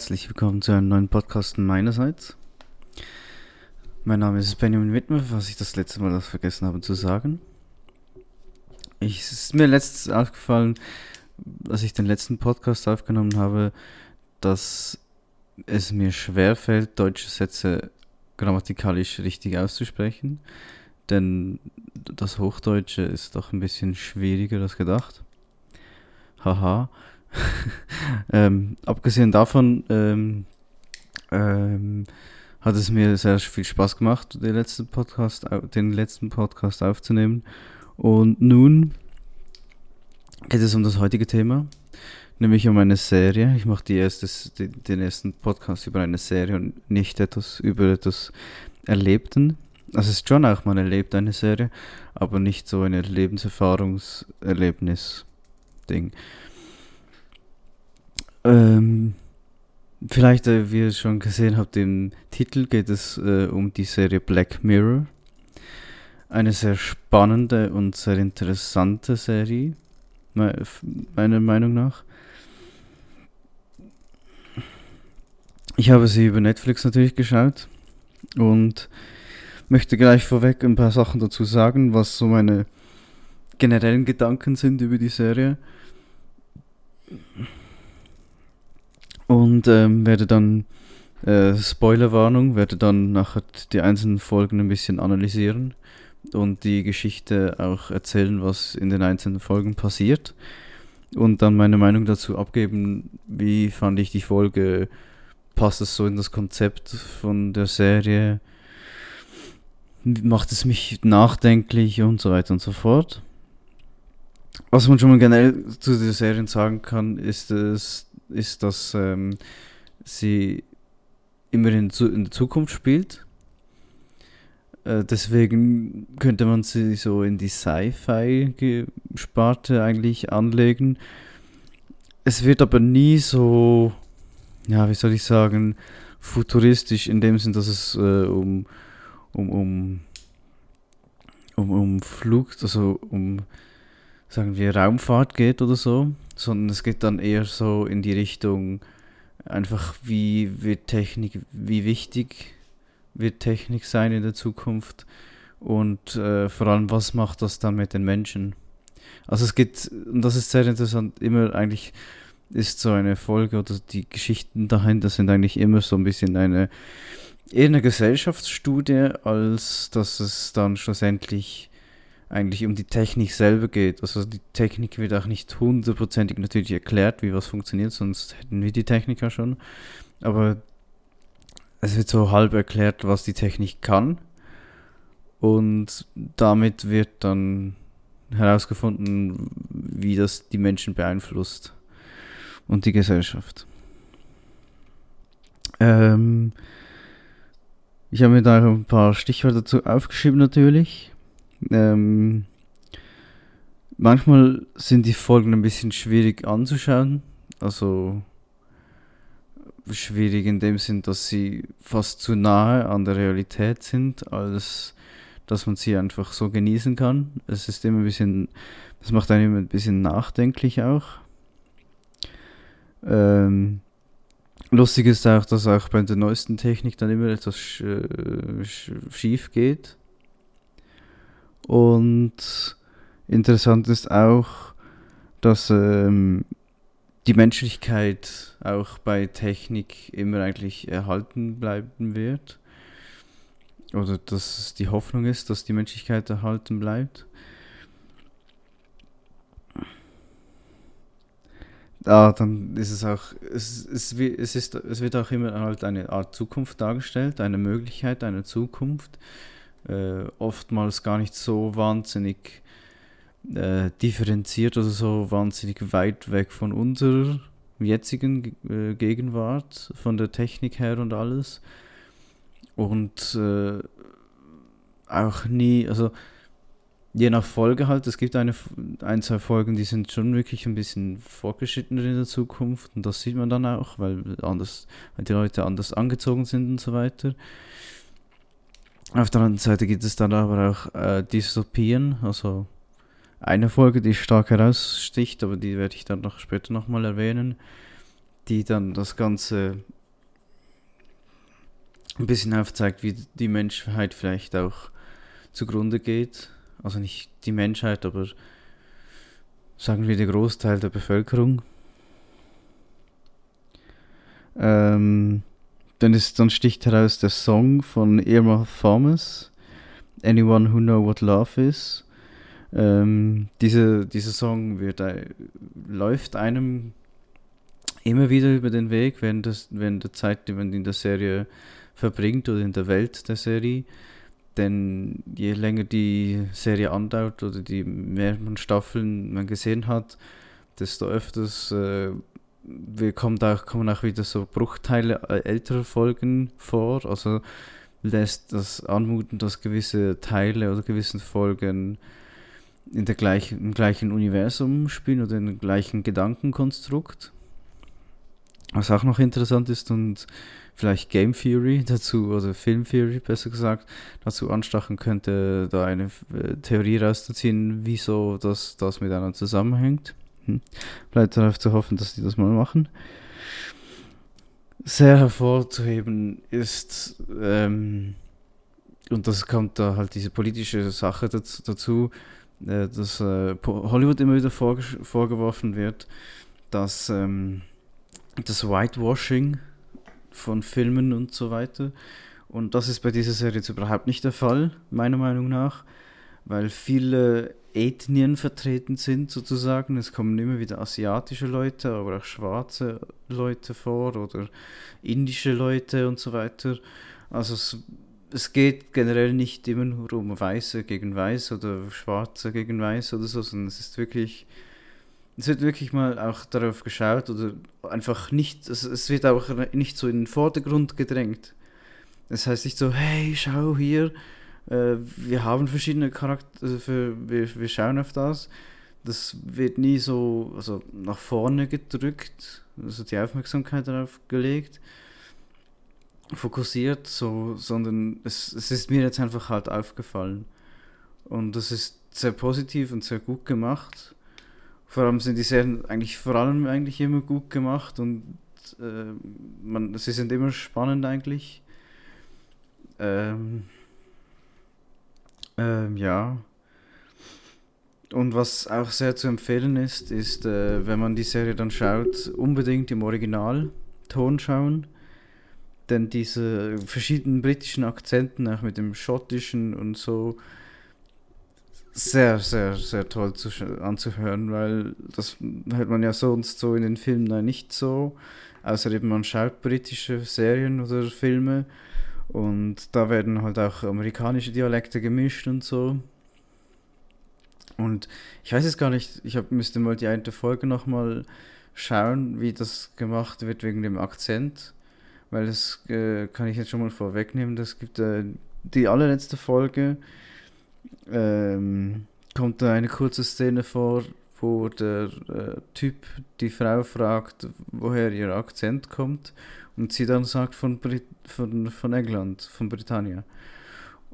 Herzlich willkommen zu einem neuen Podcast meinerseits. Mein Name ist Benjamin Wittmer, was ich das letzte Mal vergessen habe zu sagen. Ich, es ist mir letztens aufgefallen, als ich den letzten Podcast aufgenommen habe, dass es mir schwerfällt, deutsche Sätze grammatikalisch richtig auszusprechen. Denn das Hochdeutsche ist doch ein bisschen schwieriger als gedacht. Haha. ähm, abgesehen davon ähm, ähm, hat es mir sehr viel Spaß gemacht, den letzten Podcast, den letzten Podcast aufzunehmen. Und nun geht es um das heutige Thema, nämlich um eine Serie. Ich mache die erste, den ersten Podcast über eine Serie und nicht etwas über etwas Erlebten. Also es ist schon auch, man erlebt eine Serie, aber nicht so ein Lebenserfahrungserlebnis-Ding. Ähm, vielleicht, äh, wie ihr schon gesehen habt, im Titel geht es äh, um die Serie Black Mirror. Eine sehr spannende und sehr interessante Serie, meiner Meinung nach. Ich habe sie über Netflix natürlich geschaut und möchte gleich vorweg ein paar Sachen dazu sagen, was so meine generellen Gedanken sind über die Serie. Und ähm, werde dann, äh, Spoilerwarnung, werde dann nachher die einzelnen Folgen ein bisschen analysieren und die Geschichte auch erzählen, was in den einzelnen Folgen passiert. Und dann meine Meinung dazu abgeben, wie fand ich die Folge, passt es so in das Konzept von der Serie, macht es mich nachdenklich und so weiter und so fort. Was man schon mal generell zu den Serien sagen kann, ist, es, ist dass ähm, sie immer in, in der Zukunft spielt. Äh, deswegen könnte man sie so in die Sci-Fi-Sparte eigentlich anlegen. Es wird aber nie so, ja, wie soll ich sagen, futuristisch in dem Sinn, dass es äh, um, um, um, um, um Flug, also um sagen wir, Raumfahrt geht oder so, sondern es geht dann eher so in die Richtung, einfach wie wird Technik, wie wichtig wird Technik sein in der Zukunft und äh, vor allem, was macht das dann mit den Menschen? Also es geht, und das ist sehr interessant, immer eigentlich ist so eine Folge oder die Geschichten dahinter sind eigentlich immer so ein bisschen eine eher eine Gesellschaftsstudie, als dass es dann schlussendlich eigentlich um die Technik selber geht. Also die Technik wird auch nicht hundertprozentig natürlich erklärt, wie was funktioniert, sonst hätten wir die Techniker schon. Aber es wird so halb erklärt, was die Technik kann. Und damit wird dann herausgefunden, wie das die Menschen beeinflusst und die Gesellschaft. Ähm, ich habe mir da ein paar Stichworte dazu aufgeschrieben natürlich. Ähm, manchmal sind die Folgen ein bisschen schwierig anzuschauen. Also schwierig in dem Sinn, dass sie fast zu nahe an der Realität sind, als dass man sie einfach so genießen kann. Es ist immer ein bisschen, das macht einen immer ein bisschen nachdenklich auch. Ähm, lustig ist auch, dass auch bei der neuesten Technik dann immer etwas sch äh, schief geht. Und interessant ist auch, dass ähm, die Menschlichkeit auch bei Technik immer eigentlich erhalten bleiben wird. Oder dass es die Hoffnung ist, dass die Menschlichkeit erhalten bleibt. Ah, dann ist es auch, es, es, es, ist, es wird auch immer halt eine Art Zukunft dargestellt, eine Möglichkeit, eine Zukunft äh, oftmals gar nicht so wahnsinnig äh, differenziert oder so wahnsinnig weit weg von unserer jetzigen äh, Gegenwart, von der Technik her und alles. Und äh, auch nie, also je nach Folge halt, es gibt eine, ein, zwei Folgen, die sind schon wirklich ein bisschen fortgeschrittener in der Zukunft und das sieht man dann auch, weil anders, weil die Leute anders angezogen sind und so weiter. Auf der anderen Seite gibt es dann aber auch äh, Dystopien, also eine Folge, die stark heraussticht, aber die werde ich dann noch später nochmal erwähnen, die dann das Ganze ein bisschen aufzeigt, wie die Menschheit vielleicht auch zugrunde geht. Also nicht die Menschheit, aber sagen wir der Großteil der Bevölkerung. Ähm, dann, ist, dann sticht heraus der Song von Irma Thomas, Anyone Who Know What Love Is. Ähm, diese, dieser Song wird, äh, läuft einem immer wieder über den Weg, während, das, während der Zeit, die man in der Serie verbringt oder in der Welt der Serie. Denn je länger die Serie andauert oder je mehr man Staffeln man gesehen hat, desto öfters äh, kommt auch, kommen auch wieder so Bruchteile äh, älterer Folgen vor. Also lässt das anmuten, dass gewisse Teile oder gewissen Folgen in der gleichen, im gleichen Universum spielen oder im gleichen Gedankenkonstrukt. Was auch noch interessant ist und vielleicht Game Theory dazu, oder Film Theory besser gesagt, dazu anstachen könnte, da eine äh, Theorie rauszuziehen, wieso das, das miteinander zusammenhängt. Hm. Bleibt darauf zu hoffen, dass die das mal machen. Sehr hervorzuheben ist, ähm, und das kommt da halt diese politische Sache dazu, äh, dass äh, Hollywood immer wieder vorgeworfen wird, dass ähm, das Whitewashing von Filmen und so weiter. Und das ist bei dieser Serie jetzt überhaupt nicht der Fall, meiner Meinung nach, weil viele Ethnien vertreten sind sozusagen. Es kommen immer wieder asiatische Leute, aber auch schwarze Leute vor oder indische Leute und so weiter. Also es es geht generell nicht immer nur um Weiße gegen Weiß oder Schwarze gegen Weiß oder so, sondern es ist wirklich, es wird wirklich mal auch darauf geschaut oder einfach nicht, es, es wird auch nicht so in den Vordergrund gedrängt. Das heißt nicht so, hey, schau hier, äh, wir haben verschiedene Charaktere, also wir, wir schauen auf das. Das wird nie so also nach vorne gedrückt, also die Aufmerksamkeit darauf gelegt fokussiert, so, sondern es, es ist mir jetzt einfach halt aufgefallen. Und das ist sehr positiv und sehr gut gemacht. Vor allem sind die Serien eigentlich vor allem eigentlich immer gut gemacht und äh, man, sie sind immer spannend eigentlich. Ähm, ähm, ja. Und was auch sehr zu empfehlen ist, ist, äh, wenn man die Serie dann schaut, unbedingt im Originalton schauen. Denn diese verschiedenen britischen Akzenten, auch mit dem schottischen und so, sehr, sehr, sehr toll zu, anzuhören, weil das hört man ja sonst so in den Filmen nicht so, außer eben man schaut britische Serien oder Filme und da werden halt auch amerikanische Dialekte gemischt und so. Und ich weiß es gar nicht, ich hab, müsste mal die eine Folge nochmal schauen, wie das gemacht wird wegen dem Akzent weil das äh, kann ich jetzt schon mal vorwegnehmen. Das gibt äh, die allerletzte Folge. Ähm, kommt da eine kurze Szene vor, wo der äh, Typ die Frau fragt, woher ihr Akzent kommt und sie dann sagt von, Brit von, von England, von Britannia.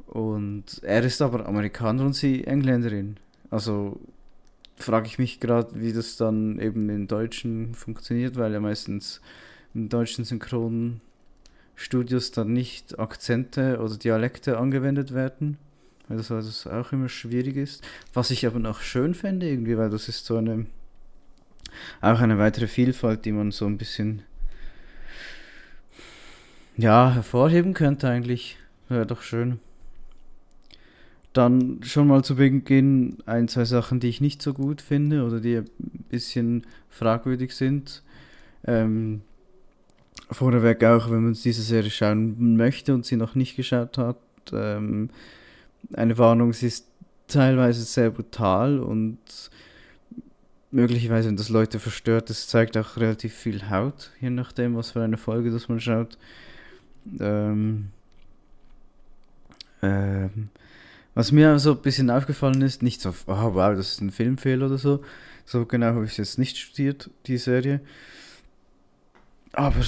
Und er ist aber Amerikaner und sie Engländerin. Also frage ich mich gerade, wie das dann eben in Deutschen funktioniert, weil ja meistens in deutschen Synchronen Studios dann nicht Akzente oder Dialekte angewendet werden, weil das, das auch immer schwierig ist. Was ich aber noch schön fände irgendwie, weil das ist so eine auch eine weitere Vielfalt, die man so ein bisschen ja hervorheben könnte eigentlich. Wäre doch schön. Dann schon mal zu Beginn ein, zwei Sachen, die ich nicht so gut finde oder die ein bisschen fragwürdig sind. Ähm, vorneweg auch, wenn man diese Serie schauen möchte und sie noch nicht geschaut hat, ähm, eine Warnung, sie ist teilweise sehr brutal und möglicherweise, wenn das Leute verstört, es zeigt auch relativ viel Haut, je nachdem, was für eine Folge das man schaut. Ähm, ähm, was mir so ein bisschen aufgefallen ist, nicht so, oh wow, das ist ein Filmfehler oder so, so genau habe ich es jetzt nicht studiert, die Serie. Aber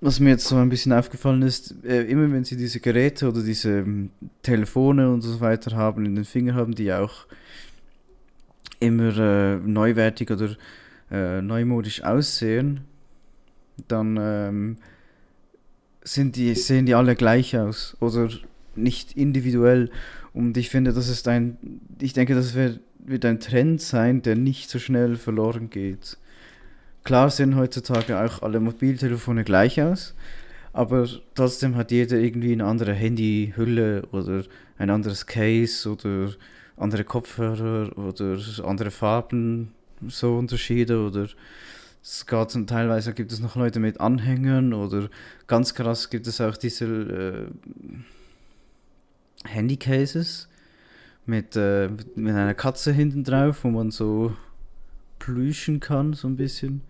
was mir jetzt so ein bisschen aufgefallen ist, äh, immer wenn sie diese Geräte oder diese ähm, Telefone und so weiter haben, in den Fingern haben, die auch immer äh, neuwertig oder äh, neumodisch aussehen, dann ähm, sind die, sehen die alle gleich aus oder nicht individuell. Und ich finde, das ist ein, ich denke, das wird, wird ein Trend sein, der nicht so schnell verloren geht. Klar sehen heutzutage auch alle Mobiltelefone gleich aus, aber trotzdem hat jeder irgendwie eine andere Handyhülle oder ein anderes Case oder andere Kopfhörer oder andere Farben, so Unterschiede oder es und teilweise gibt es noch Leute mit Anhängern oder ganz krass gibt es auch diese äh, Handycases mit, äh, mit einer Katze hinten drauf, wo man so plüschen kann, so ein bisschen.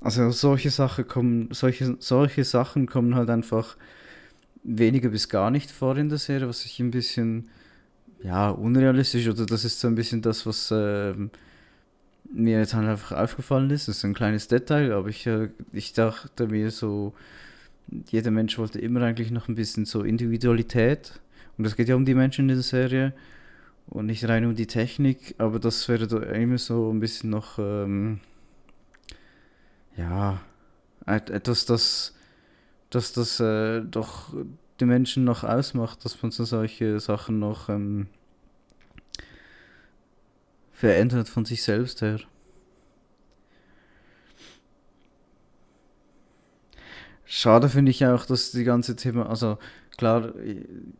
Also solche Sachen kommen, solche, solche Sachen kommen halt einfach weniger bis gar nicht vor in der Serie, was ich ein bisschen ja, unrealistisch oder das ist so ein bisschen das, was äh, mir jetzt halt einfach aufgefallen ist. Das ist ein kleines Detail, aber ich, äh, ich dachte mir so, jeder Mensch wollte immer eigentlich noch ein bisschen so Individualität und es geht ja um die Menschen in der Serie und nicht rein um die Technik, aber das wäre doch immer so ein bisschen noch, ähm, ja, etwas, das, das, das äh, doch die Menschen noch ausmacht, dass man so solche Sachen noch ähm, verändert von sich selbst her. Schade finde ich auch, dass die ganze Thema, also klar,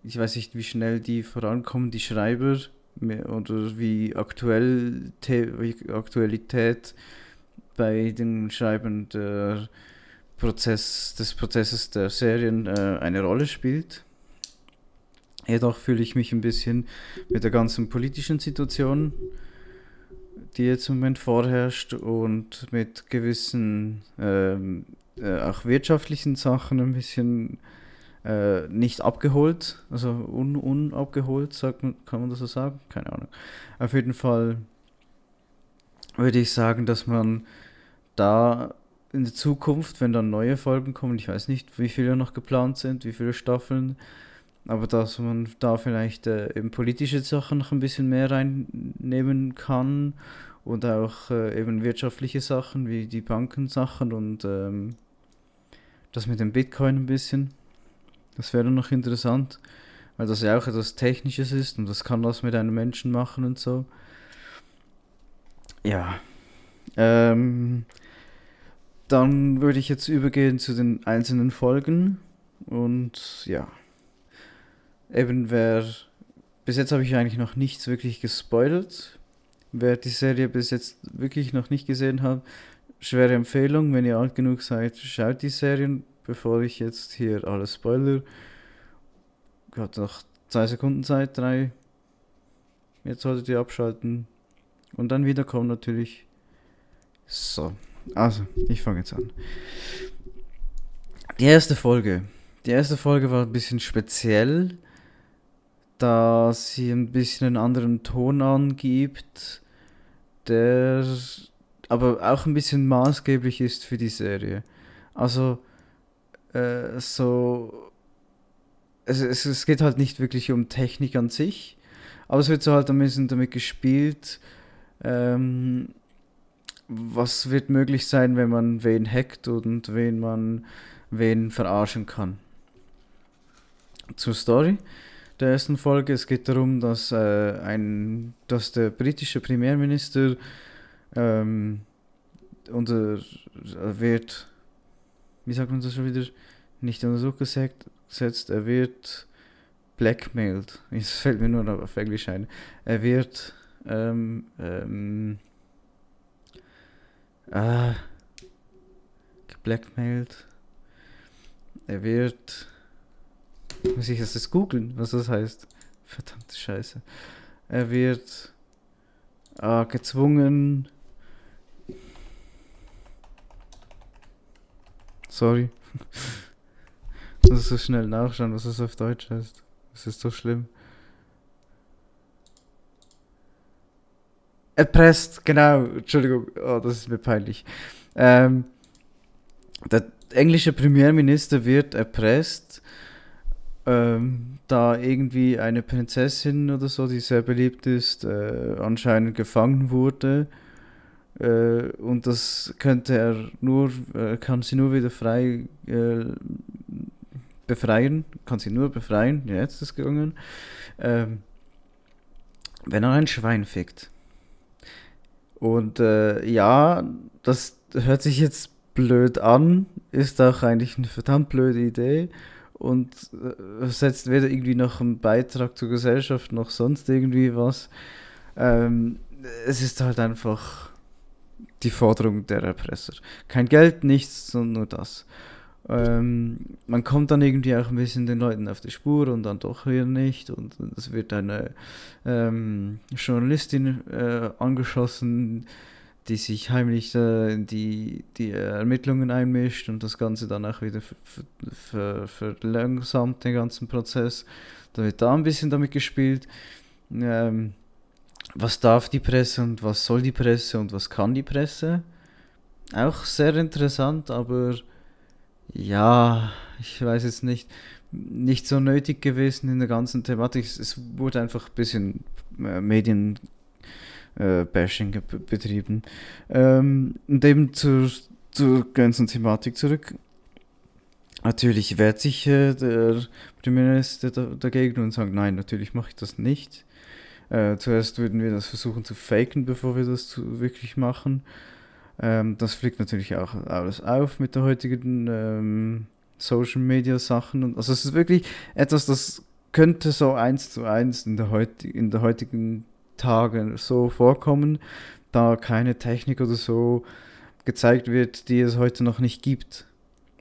ich weiß nicht, wie schnell die vorankommen, die Schreiber, oder wie aktuell wie Aktualität bei den Schreiben der Prozess, des Prozesses der Serien äh, eine Rolle spielt. Jedoch fühle ich mich ein bisschen mit der ganzen politischen Situation, die jetzt im Moment vorherrscht, und mit gewissen ähm, äh, auch wirtschaftlichen Sachen ein bisschen äh, nicht abgeholt, also un, unabgeholt, sagt man, kann man das so sagen? Keine Ahnung. Auf jeden Fall würde ich sagen, dass man da in der Zukunft, wenn dann neue Folgen kommen, ich weiß nicht, wie viele noch geplant sind, wie viele Staffeln, aber dass man da vielleicht äh, eben politische Sachen noch ein bisschen mehr reinnehmen kann und auch äh, eben wirtschaftliche Sachen wie die Bankensachen und ähm, das mit dem Bitcoin ein bisschen. Das wäre noch interessant, weil das ja auch etwas Technisches ist und das kann was mit einem Menschen machen und so. Ja. Ähm, dann würde ich jetzt übergehen zu den einzelnen Folgen. Und ja. Eben wer. Bis jetzt habe ich eigentlich noch nichts wirklich gespoilert. Wer die Serie bis jetzt wirklich noch nicht gesehen hat, schwere Empfehlung. Wenn ihr alt genug seid, schaut die Serien, bevor ich jetzt hier alles spoiler. Hat noch zwei Sekunden Zeit, drei. Jetzt solltet ihr abschalten. Und dann wiederkommen natürlich. So. Also, ich fange jetzt an. Die erste Folge. Die erste Folge war ein bisschen speziell, da sie ein bisschen einen anderen Ton angibt, der aber auch ein bisschen maßgeblich ist für die Serie. Also, äh, so. Es, es, es geht halt nicht wirklich um Technik an sich, aber es wird so halt ein bisschen damit gespielt, ähm, was wird möglich sein, wenn man wen hackt und wen man wen verarschen kann. Zur Story der ersten Folge. Es geht darum, dass, äh, ein, dass der britische Premierminister ähm, unter, wird, wie sagt man das schon wieder, nicht unter Druck gesetzt, er wird blackmailed. Es fällt mir nur auf Englisch ein. Er wird ähm, ähm, Ah. Geblackmailt. Er wird. Muss ich das googeln, was das heißt? Verdammte Scheiße. Er wird ah, gezwungen. Sorry. Muss so schnell nachschauen, was das auf Deutsch heißt. Das ist so schlimm. Erpresst, genau. Entschuldigung, oh, das ist mir peinlich. Ähm, der englische Premierminister wird erpresst, ähm, da irgendwie eine Prinzessin oder so, die sehr beliebt ist, äh, anscheinend gefangen wurde. Äh, und das könnte er nur, äh, kann sie nur wieder frei äh, befreien, kann sie nur befreien, ja, jetzt ist es gelungen, ähm, wenn er ein Schwein fickt. Und äh, ja, das hört sich jetzt blöd an, ist auch eigentlich eine verdammt blöde Idee und äh, setzt weder irgendwie noch einen Beitrag zur Gesellschaft noch sonst irgendwie was. Ähm, es ist halt einfach die Forderung der Erpresser. Kein Geld, nichts, sondern nur das. Ähm, man kommt dann irgendwie auch ein bisschen den Leuten auf die Spur und dann doch wieder nicht. Und es wird eine ähm, Journalistin äh, angeschossen, die sich heimlich äh, die, die Ermittlungen einmischt und das Ganze dann auch wieder verlangsamt, den ganzen Prozess. Da wird da ein bisschen damit gespielt. Ähm, was darf die Presse und was soll die Presse und was kann die Presse? Auch sehr interessant, aber ja, ich weiß jetzt nicht, nicht so nötig gewesen in der ganzen Thematik. Es wurde einfach ein bisschen äh, Medien äh, Bashing betrieben. Ähm, und eben zur, zur ganzen Thematik zurück. Natürlich wehrt sich äh, der Premierminister dagegen und sagt, nein, natürlich mache ich das nicht. Äh, zuerst würden wir das versuchen zu faken, bevor wir das zu, wirklich machen. Ähm, das fliegt natürlich auch alles auf mit der heutigen ähm, Social Media Sachen. Und, also es ist wirklich etwas, das könnte so eins zu eins in der, heut, in der heutigen Tage so vorkommen, da keine Technik oder so gezeigt wird, die es heute noch nicht gibt.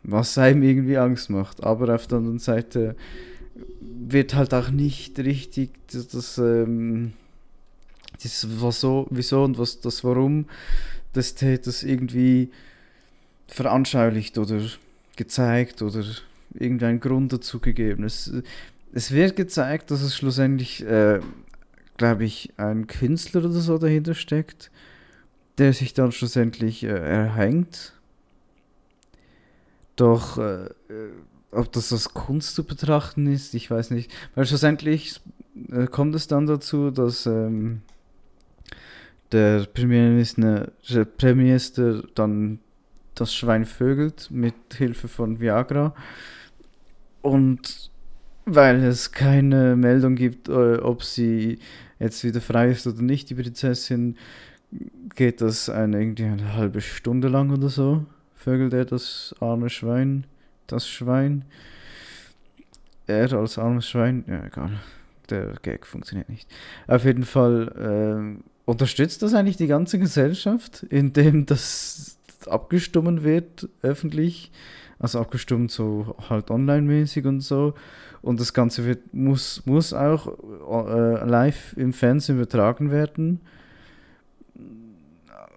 Was einem irgendwie Angst macht. Aber auf der anderen Seite wird halt auch nicht richtig das, das, ähm, das was so, wieso und was das Warum des Täters irgendwie veranschaulicht oder gezeigt oder irgendeinen Grund dazu gegeben. Es, es wird gezeigt, dass es schlussendlich äh, glaube ich, ein Künstler oder so dahinter steckt, der sich dann schlussendlich äh, erhängt. Doch äh, äh, ob das als Kunst zu betrachten ist, ich weiß nicht. Weil schlussendlich äh, kommt es dann dazu, dass ähm, der Premierminister, der Premierminister dann das Schwein vögelt mit Hilfe von Viagra. Und weil es keine Meldung gibt, äh, ob sie jetzt wieder frei ist oder nicht, die Prinzessin, geht das eine, irgendwie eine halbe Stunde lang oder so. Vögelt er das arme Schwein, das Schwein. Er als armes Schwein, ja egal, der Gag funktioniert nicht. Auf jeden Fall äh, unterstützt das eigentlich die ganze Gesellschaft, indem das abgestimmt wird, öffentlich. Also abgestimmt so halt online-mäßig und so. Und das Ganze wird, muss, muss auch äh, live im Fernsehen übertragen werden.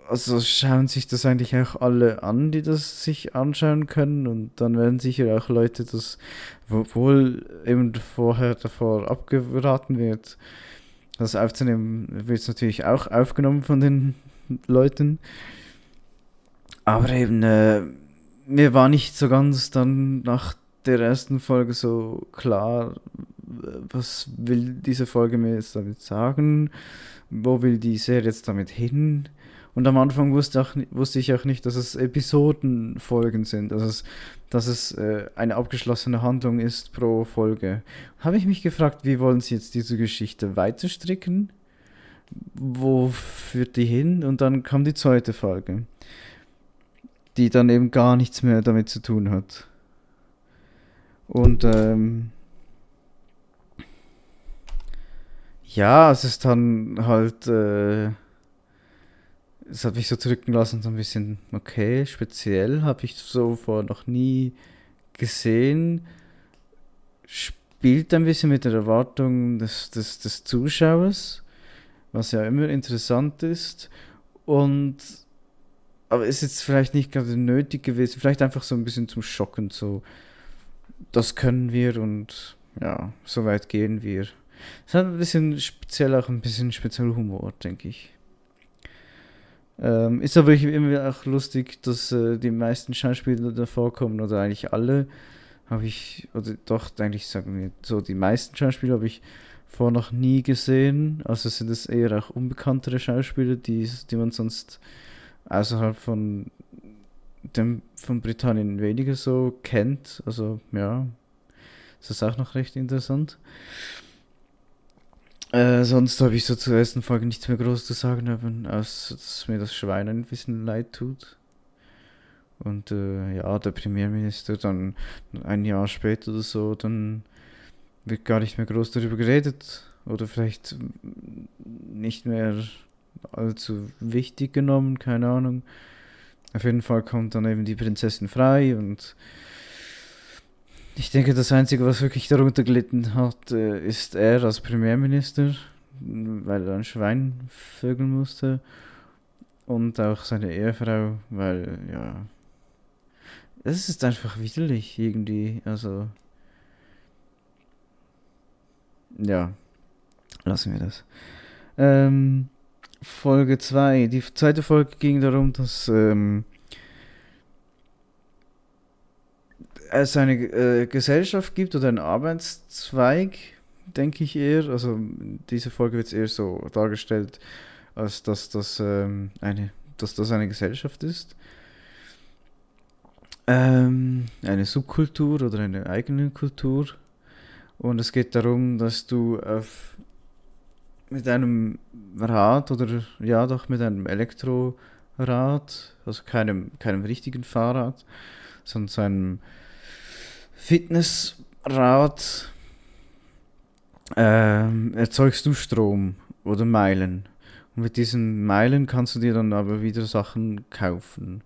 Also schauen sich das eigentlich auch alle an, die das sich anschauen können. Und dann werden sicher auch Leute, das, obwohl eben vorher davor abgeraten wird, das aufzunehmen, wird es natürlich auch aufgenommen von den Leuten. Aber eben, äh, mir war nicht so ganz dann nach der ersten Folge so klar, was will diese Folge mir jetzt damit sagen? Wo will die Serie jetzt damit hin? Und am Anfang wusste, auch, wusste ich auch nicht, dass es Episodenfolgen sind, dass es, dass es äh, eine abgeschlossene Handlung ist pro Folge. Habe ich mich gefragt, wie wollen sie jetzt diese Geschichte weiterstricken? Wo führt die hin? Und dann kam die zweite Folge, die dann eben gar nichts mehr damit zu tun hat. Und ähm, ja, es ist dann halt, äh, es hat mich so zurücken lassen, so ein bisschen, okay, speziell, habe ich so vor noch nie gesehen. Spielt ein bisschen mit der Erwartung des, des, des Zuschauers, was ja immer interessant ist. Und aber ist jetzt vielleicht nicht gerade nötig gewesen, vielleicht einfach so ein bisschen zum Schocken, so das können wir und ja, so weit gehen wir. Es hat ein bisschen speziell auch ein bisschen spezieller Humor, denke ich. Ähm, ist aber immer auch lustig, dass äh, die meisten Schauspieler da vorkommen oder eigentlich alle habe ich, oder doch, eigentlich sagen wir, so die meisten Schauspieler habe ich vor noch nie gesehen. Also sind es eher auch unbekanntere Schauspieler, die, die man sonst außerhalb von dem von Britannien weniger so kennt. Also ja, das ist auch noch recht interessant. Äh, sonst habe ich so zur ersten Folge nichts mehr groß zu sagen, haben, als dass mir das Schwein ein bisschen leid tut. Und äh, ja, der Premierminister dann ein Jahr später oder so, dann wird gar nicht mehr groß darüber geredet oder vielleicht nicht mehr allzu wichtig genommen, keine Ahnung. Auf jeden Fall kommt dann eben die Prinzessin frei und ich denke, das Einzige, was wirklich darunter gelitten hat, äh, ist er als Premierminister, weil er ein Schwein vögeln musste. Und auch seine Ehefrau, weil, ja. Es ist einfach widerlich irgendwie. Also. Ja. Lassen wir das. Ähm, Folge 2. Die zweite Folge ging darum, dass ähm, es eine äh, Gesellschaft gibt oder einen Arbeitszweig, denke ich eher. Also diese Folge wird eher so dargestellt, als dass das, ähm, eine, dass das eine Gesellschaft ist. Ähm, eine Subkultur oder eine eigene Kultur. Und es geht darum, dass du auf, mit einem Rad oder ja doch mit einem Elektrorad, also keinem, keinem richtigen Fahrrad, sondern so einem Fitnessrad ähm, erzeugst du Strom oder Meilen. Und mit diesen Meilen kannst du dir dann aber wieder Sachen kaufen.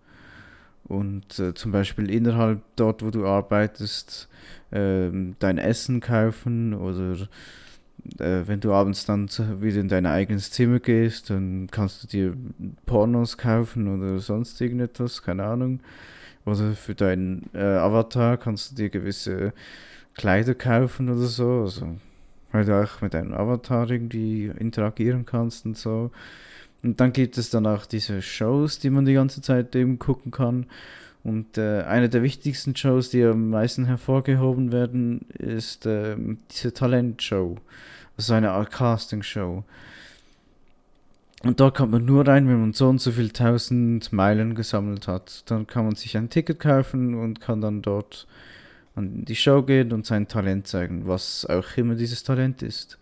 Und äh, zum Beispiel innerhalb dort, wo du arbeitest, äh, dein Essen kaufen oder äh, wenn du abends dann wieder in dein eigenes Zimmer gehst, dann kannst du dir Pornos kaufen oder sonst irgendetwas, keine Ahnung. Oder für deinen äh, Avatar kannst du dir gewisse Kleider kaufen oder so. Also, weil du auch mit deinem Avatar irgendwie interagieren kannst und so. Und dann gibt es dann auch diese Shows, die man die ganze Zeit eben gucken kann. Und äh, eine der wichtigsten Shows, die am meisten hervorgehoben werden, ist äh, diese Talentshow. Also eine Art Casting-Show. Und da kommt man nur rein, wenn man so und so viel tausend Meilen gesammelt hat. Dann kann man sich ein Ticket kaufen und kann dann dort an die Show gehen und sein Talent zeigen, was auch immer dieses Talent ist.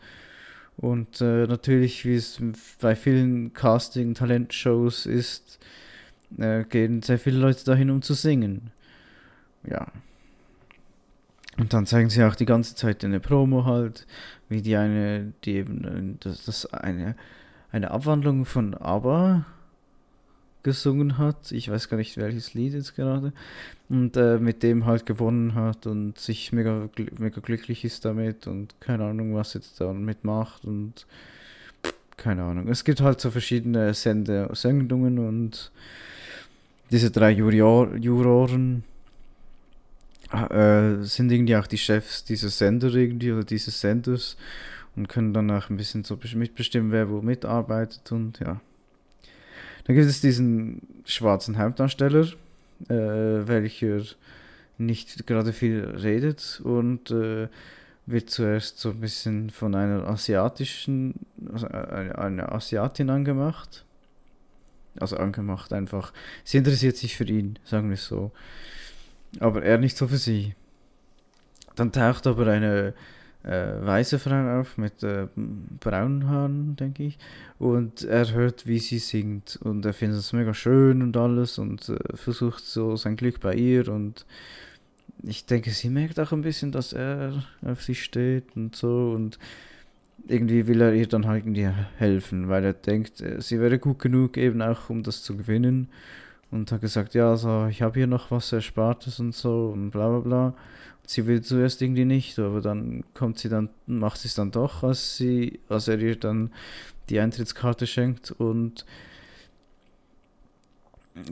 Und äh, natürlich, wie es bei vielen Casting-Talent-Shows ist, äh, gehen sehr viele Leute dahin, um zu singen. Ja. Und dann zeigen sie auch die ganze Zeit eine Promo halt, wie die eine, die eben äh, das, das eine eine Abwandlung von ABBA gesungen hat. Ich weiß gar nicht, welches Lied jetzt gerade. Und äh, mit dem halt gewonnen hat und sich mega, mega glücklich ist damit und keine Ahnung, was jetzt damit macht und keine Ahnung. Es gibt halt so verschiedene Sende Sendungen und diese drei Juror Juroren äh, sind irgendwie auch die Chefs dieser Sender irgendwie oder dieses Senders und können dann auch ein bisschen so mitbestimmen, wer wo mitarbeitet und ja. Dann gibt es diesen schwarzen Hauptdarsteller, äh, welcher nicht gerade viel redet und äh, wird zuerst so ein bisschen von einer asiatischen, also eine, eine Asiatin angemacht. Also angemacht einfach. Sie interessiert sich für ihn, sagen wir es so. Aber er nicht so für sie. Dann taucht aber eine äh, weiße Frau auf mit äh, braunen Haaren, denke ich. Und er hört, wie sie singt und er findet es mega schön und alles und äh, versucht so sein Glück bei ihr und ich denke, sie merkt auch ein bisschen, dass er auf sie steht und so und irgendwie will er ihr dann halt irgendwie helfen, weil er denkt, äh, sie wäre gut genug eben auch, um das zu gewinnen und hat gesagt, ja, also ich habe hier noch was Erspartes und so und bla bla bla sie will zuerst irgendwie nicht, aber dann kommt sie dann, macht sie es dann doch, als sie, als er ihr dann die Eintrittskarte schenkt und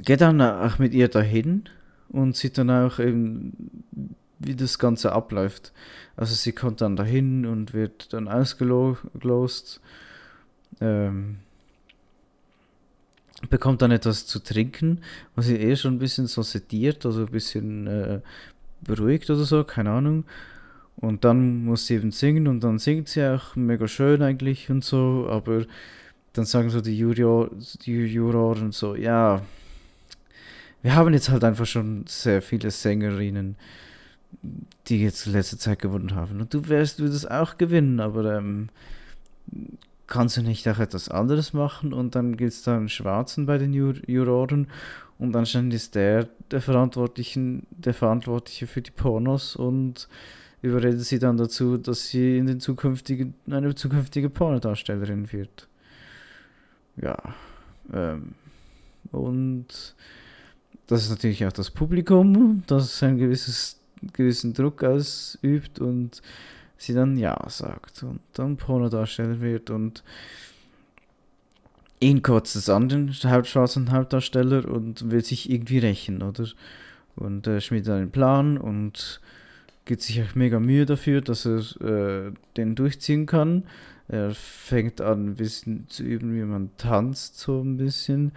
geht dann auch mit ihr dahin und sieht dann auch eben, wie das Ganze abläuft. Also sie kommt dann dahin und wird dann ausgelost, ähm, bekommt dann etwas zu trinken, was sie eh schon ein bisschen so sediert, also ein bisschen äh, beruhigt oder so, keine Ahnung. Und dann muss sie eben singen und dann singt sie auch mega schön eigentlich und so, aber dann sagen so die, Juror, die Juroren so, ja, wir haben jetzt halt einfach schon sehr viele Sängerinnen, die jetzt in letzter Zeit gewonnen haben. Und du wirst du das auch gewinnen, aber ähm, kannst du nicht auch etwas anderes machen? Und dann gibt es da einen Schwarzen bei den Jur Juroren und anscheinend ist der der, Verantwortlichen, der Verantwortliche für die Pornos und überredet sie dann dazu, dass sie in den zukünftigen, eine zukünftige Pornodarstellerin wird. Ja. Ähm, und das ist natürlich auch das Publikum, das einen gewisses, gewissen Druck ausübt und sie dann Ja sagt und dann Pornodarsteller wird und ihn kotzt es an, den hauptschwarzen Hauptdarsteller, und will sich irgendwie rächen, oder? Und äh, schmiedet einen Plan und gibt sich auch mega Mühe dafür, dass er äh, den durchziehen kann. Er fängt an, ein bisschen zu üben, wie man tanzt, so ein bisschen.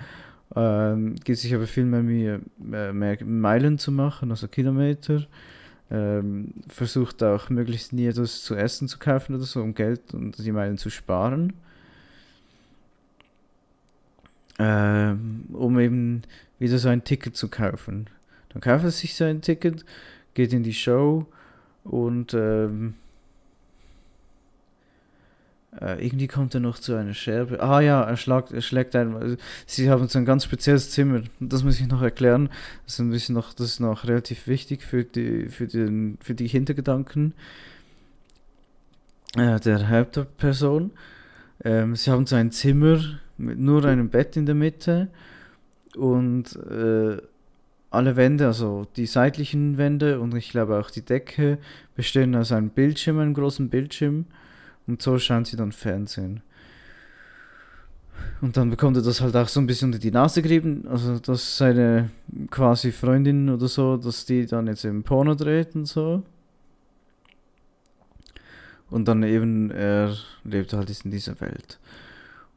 Ähm, gibt sich aber viel mehr Mühe, mehr, mehr Meilen zu machen, also Kilometer. Ähm, versucht auch möglichst nie etwas zu essen zu kaufen oder so, um Geld und die Meilen zu sparen. Ähm, um eben wieder so ein Ticket zu kaufen. Dann kauft er sich so ein Ticket, geht in die Show und ähm, äh, irgendwie kommt er noch zu einer Scherbe. Ah ja, er, schlägt, er schlägt ein. Sie haben so ein ganz spezielles Zimmer. Das muss ich noch erklären. Das ist ein bisschen noch, das ist noch relativ wichtig für die, für den, für die Hintergedanken äh, der Hauptperson. Ähm, sie haben so ein Zimmer mit nur einem Bett in der Mitte und äh, alle Wände, also die seitlichen Wände und ich glaube auch die Decke, bestehen aus einem Bildschirm, einem großen Bildschirm. Und so schauen sie dann Fernsehen. Und dann bekommt er das halt auch so ein bisschen unter die Nase gerieben, also dass seine quasi Freundin oder so, dass die dann jetzt im Porno dreht und so. Und dann eben, er lebt halt in dieser Welt.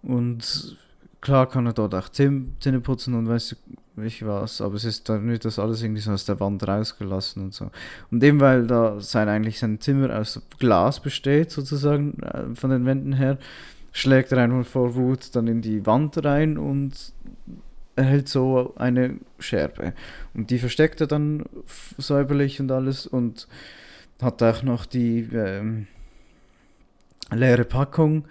Und klar kann er dort auch Zähne putzen und weiß ich was, aber es ist dann nicht das alles irgendwie so aus der Wand rausgelassen und so. Und eben weil da sein eigentlich sein Zimmer aus Glas besteht, sozusagen, äh, von den Wänden her, schlägt er einfach vor Wut dann in die Wand rein und erhält so eine Scherbe. Und die versteckt er dann säuberlich und alles und hat auch noch die ähm, leere Packung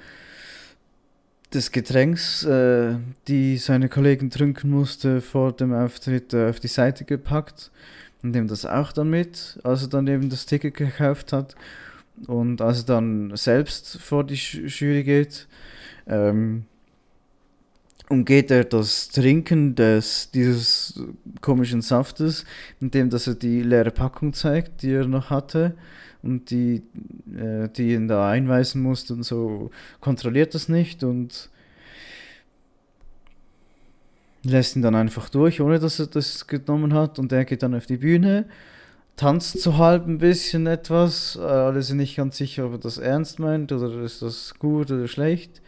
des Getränks, äh, die seine Kollegen trinken musste, vor dem Auftritt äh, auf die Seite gepackt und nimmt das auch dann mit, als er dann eben das Ticket gekauft hat. Und als er dann selbst vor die Jury geht, ähm, umgeht er das Trinken des, dieses komischen Saftes, indem dass er die leere Packung zeigt, die er noch hatte und die, äh, die ihn da einweisen musste und so, kontrolliert das nicht und lässt ihn dann einfach durch, ohne dass er das genommen hat und er geht dann auf die Bühne, tanzt so halb ein bisschen etwas, äh, alle sind nicht ganz sicher, ob er das ernst meint oder ist das gut oder schlecht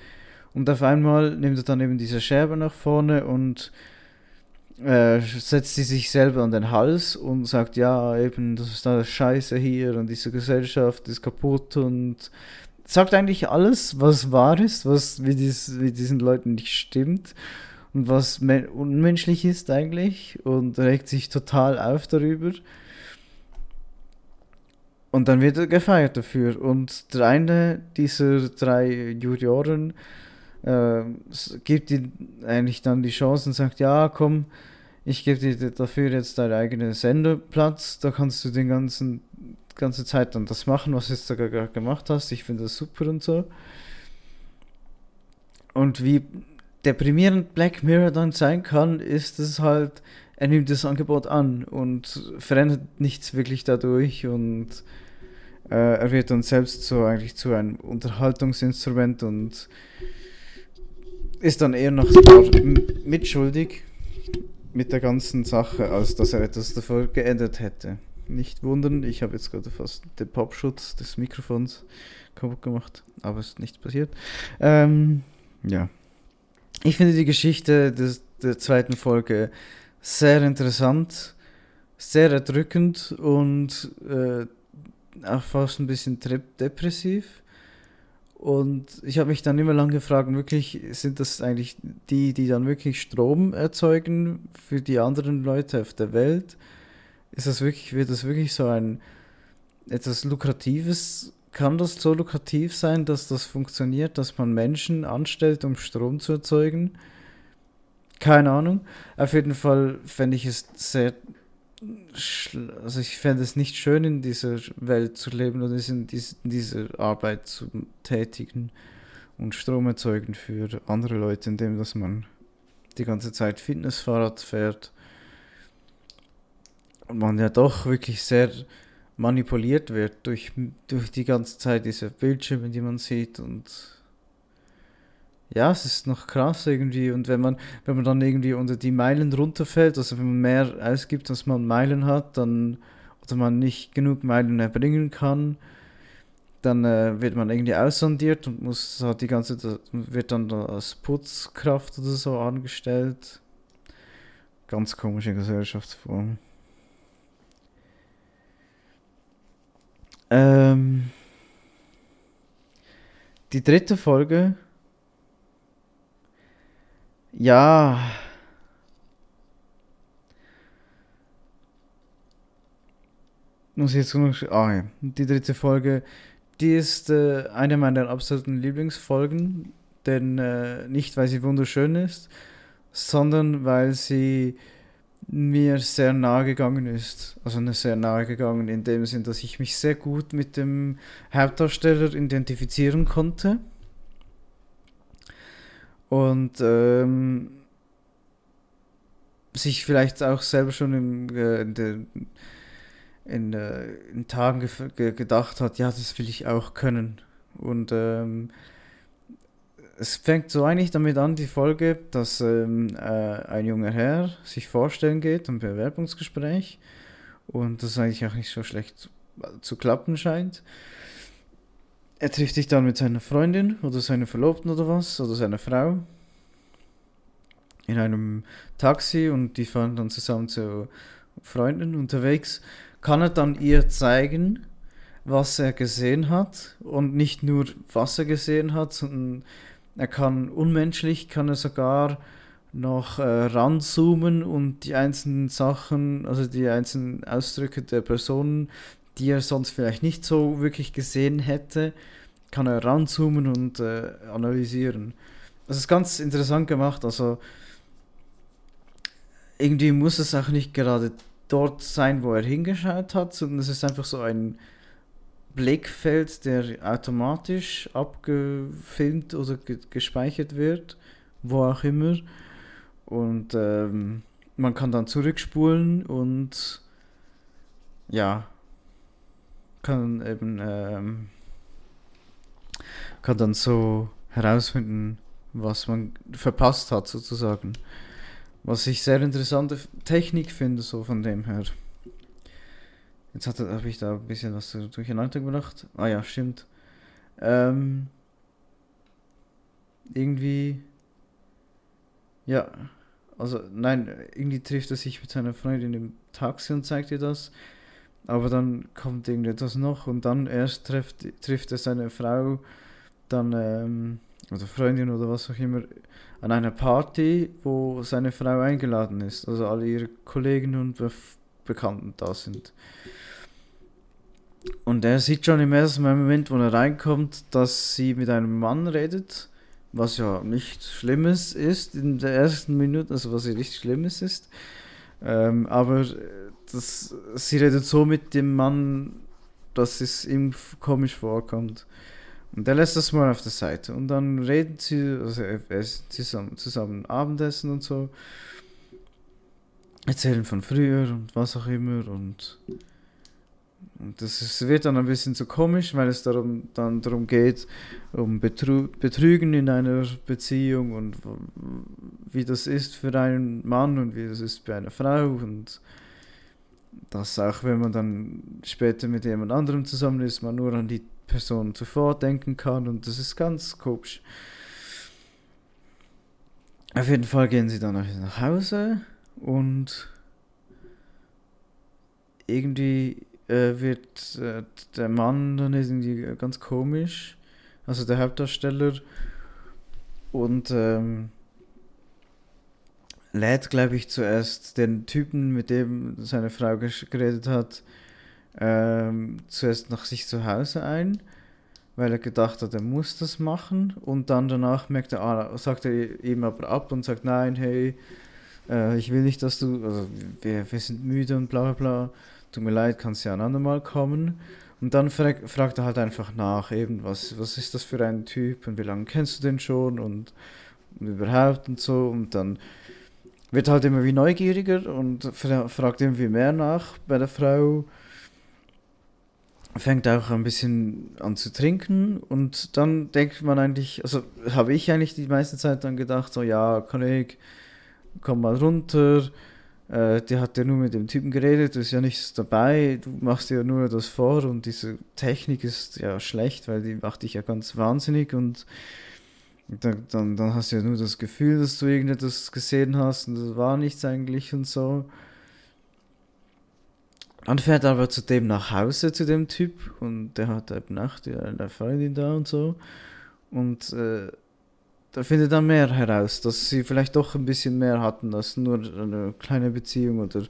und auf einmal nimmt er dann eben diese Scherbe nach vorne und äh, setzt sie sich selber an den Hals und sagt, ja, eben, das ist alles Scheiße hier und diese Gesellschaft ist kaputt und sagt eigentlich alles, was wahr ist, was mit, dies, mit diesen Leuten nicht stimmt und was unmenschlich ist eigentlich und regt sich total auf darüber. Und dann wird er gefeiert dafür. Und der eine dieser drei Junioren äh, gibt ihm eigentlich dann die Chance und sagt, ja, komm, ich gebe dir dafür jetzt deinen eigenen Senderplatz, da kannst du den ganzen ganze Zeit dann das machen, was du jetzt da gerade gemacht hast. Ich finde das super und so. Und wie deprimierend Black Mirror dann sein kann, ist es halt, er nimmt das Angebot an und verändert nichts wirklich dadurch und äh, er wird dann selbst so eigentlich zu einem Unterhaltungsinstrument und ist dann eher noch mitschuldig mit der ganzen Sache, als dass er etwas davor geändert hätte. Nicht wundern, ich habe jetzt gerade fast den Popschutz des Mikrofons kaputt gemacht, aber es ist nichts passiert. Ähm, ja. Ich finde die Geschichte des, der zweiten Folge sehr interessant. sehr erdrückend und äh, auch fast ein bisschen depressiv. Und ich habe mich dann immer lang gefragt, wirklich, sind das eigentlich die, die dann wirklich Strom erzeugen für die anderen Leute auf der Welt? Ist das wirklich, wird das wirklich so ein etwas Lukratives? Kann das so lukrativ sein, dass das funktioniert, dass man Menschen anstellt, um Strom zu erzeugen? Keine Ahnung. Auf jeden Fall fände ich es sehr also ich fände es nicht schön, in dieser Welt zu leben dies, in dieser Arbeit zu tätigen und Strom erzeugen für andere Leute, indem dass man die ganze Zeit Fitnessfahrrad fährt. Und man ja doch wirklich sehr manipuliert wird durch, durch die ganze Zeit diese Bildschirme, die man sieht und ja, es ist noch krass irgendwie. Und wenn man, wenn man dann irgendwie unter die Meilen runterfällt, also wenn man mehr ausgibt, als man Meilen hat, dann oder man nicht genug Meilen erbringen kann, dann äh, wird man irgendwie aussondiert und muss hat die ganze wird dann als Putzkraft oder so angestellt. Ganz komische Gesellschaftsform. Ähm, die dritte Folge ja. Muss ich jetzt noch. Ah ja. Die dritte Folge, die ist äh, eine meiner absoluten Lieblingsfolgen. Denn äh, nicht, weil sie wunderschön ist, sondern weil sie mir sehr nahe gegangen ist. Also eine sehr nahe gegangen in dem Sinn, dass ich mich sehr gut mit dem Hauptdarsteller identifizieren konnte. Und ähm, sich vielleicht auch selber schon in, äh, in, den, in, äh, in Tagen ge gedacht hat, ja, das will ich auch können. Und ähm, es fängt so eigentlich damit an, die Folge, dass ähm, äh, ein junger Herr sich vorstellen geht im Bewerbungsgespräch und das eigentlich auch nicht so schlecht zu klappen scheint er trifft sich dann mit seiner Freundin oder seiner Verlobten oder was, oder seiner Frau in einem Taxi und die fahren dann zusammen zu Freunden unterwegs, kann er dann ihr zeigen, was er gesehen hat? Und nicht nur was er gesehen hat, sondern er kann unmenschlich, kann er sogar noch äh, ranzoomen und die einzelnen Sachen, also die einzelnen Ausdrücke der Personen die er sonst vielleicht nicht so wirklich gesehen hätte, kann er ranzoomen und äh, analysieren. Das ist ganz interessant gemacht. Also irgendwie muss es auch nicht gerade dort sein, wo er hingeschaut hat, sondern es ist einfach so ein Blickfeld, der automatisch abgefilmt oder ge gespeichert wird, wo auch immer. Und ähm, man kann dann zurückspulen und ja, kann eben ähm, kann dann so herausfinden, was man verpasst hat sozusagen. Was ich sehr interessante Technik finde, so von dem her. Jetzt habe ich da ein bisschen was durcheinander gebracht. Ah ja, stimmt. Ähm, irgendwie. Ja, also nein, irgendwie trifft er sich mit seiner Freundin im Taxi und zeigt ihr das. Aber dann kommt irgendetwas noch und dann erst trifft, trifft er seine Frau, dann, ähm, oder Freundin oder was auch immer, an einer Party, wo seine Frau eingeladen ist. Also alle ihre Kollegen und Be Bekannten da sind. Und er sieht schon im ersten Moment, wo er reinkommt, dass sie mit einem Mann redet, was ja nichts Schlimmes ist in der ersten Minute, also was ja nichts Schlimmes ist. Ähm, aber das, sie redet so mit dem Mann, dass es ihm komisch vorkommt. Und er lässt das mal auf der Seite. Und dann reden sie, also essen zusammen, zusammen Abendessen und so. Erzählen von früher und was auch immer. Und, und das ist, wird dann ein bisschen zu komisch, weil es darum, dann darum geht, um Betrü Betrügen in einer Beziehung und wie das ist für einen Mann und wie das ist bei einer Frau. Und dass auch wenn man dann später mit jemand anderem zusammen ist, man nur an die Person zuvor denken kann und das ist ganz komisch. Auf jeden Fall gehen sie dann nach Hause und irgendwie äh, wird äh, der Mann dann irgendwie ganz komisch, also der Hauptdarsteller, und ähm, lädt, glaube ich, zuerst den Typen, mit dem seine Frau geredet hat, ähm, zuerst nach sich zu Hause ein, weil er gedacht hat, er muss das machen. Und dann danach merkt er, ah, sagt er ihm aber ab und sagt, nein, hey, äh, ich will nicht, dass du, also wir, wir sind müde und bla bla bla, tut mir leid, kannst ja ein andermal kommen. Und dann frag, fragt er halt einfach nach, eben, was, was ist das für ein Typ und wie lange kennst du den schon und, und überhaupt und so. Und dann wird halt immer wie neugieriger und fragt irgendwie mehr nach bei der Frau. Fängt auch ein bisschen an zu trinken und dann denkt man eigentlich, also habe ich eigentlich die meiste Zeit dann gedacht, so ja, Kollege, komm mal runter, äh, die hat ja nur mit dem Typen geredet, du ist ja nichts dabei, du machst ja nur das vor und diese Technik ist ja schlecht, weil die macht dich ja ganz wahnsinnig und dann, dann, dann hast du ja nur das Gefühl, dass du irgendetwas gesehen hast und das war nichts eigentlich und so. Dann fährt er aber zu dem nach Hause, zu dem Typ, und der hat auch die, eine Freundin da und so. Und äh, da findet dann mehr heraus, dass sie vielleicht doch ein bisschen mehr hatten als nur eine kleine Beziehung oder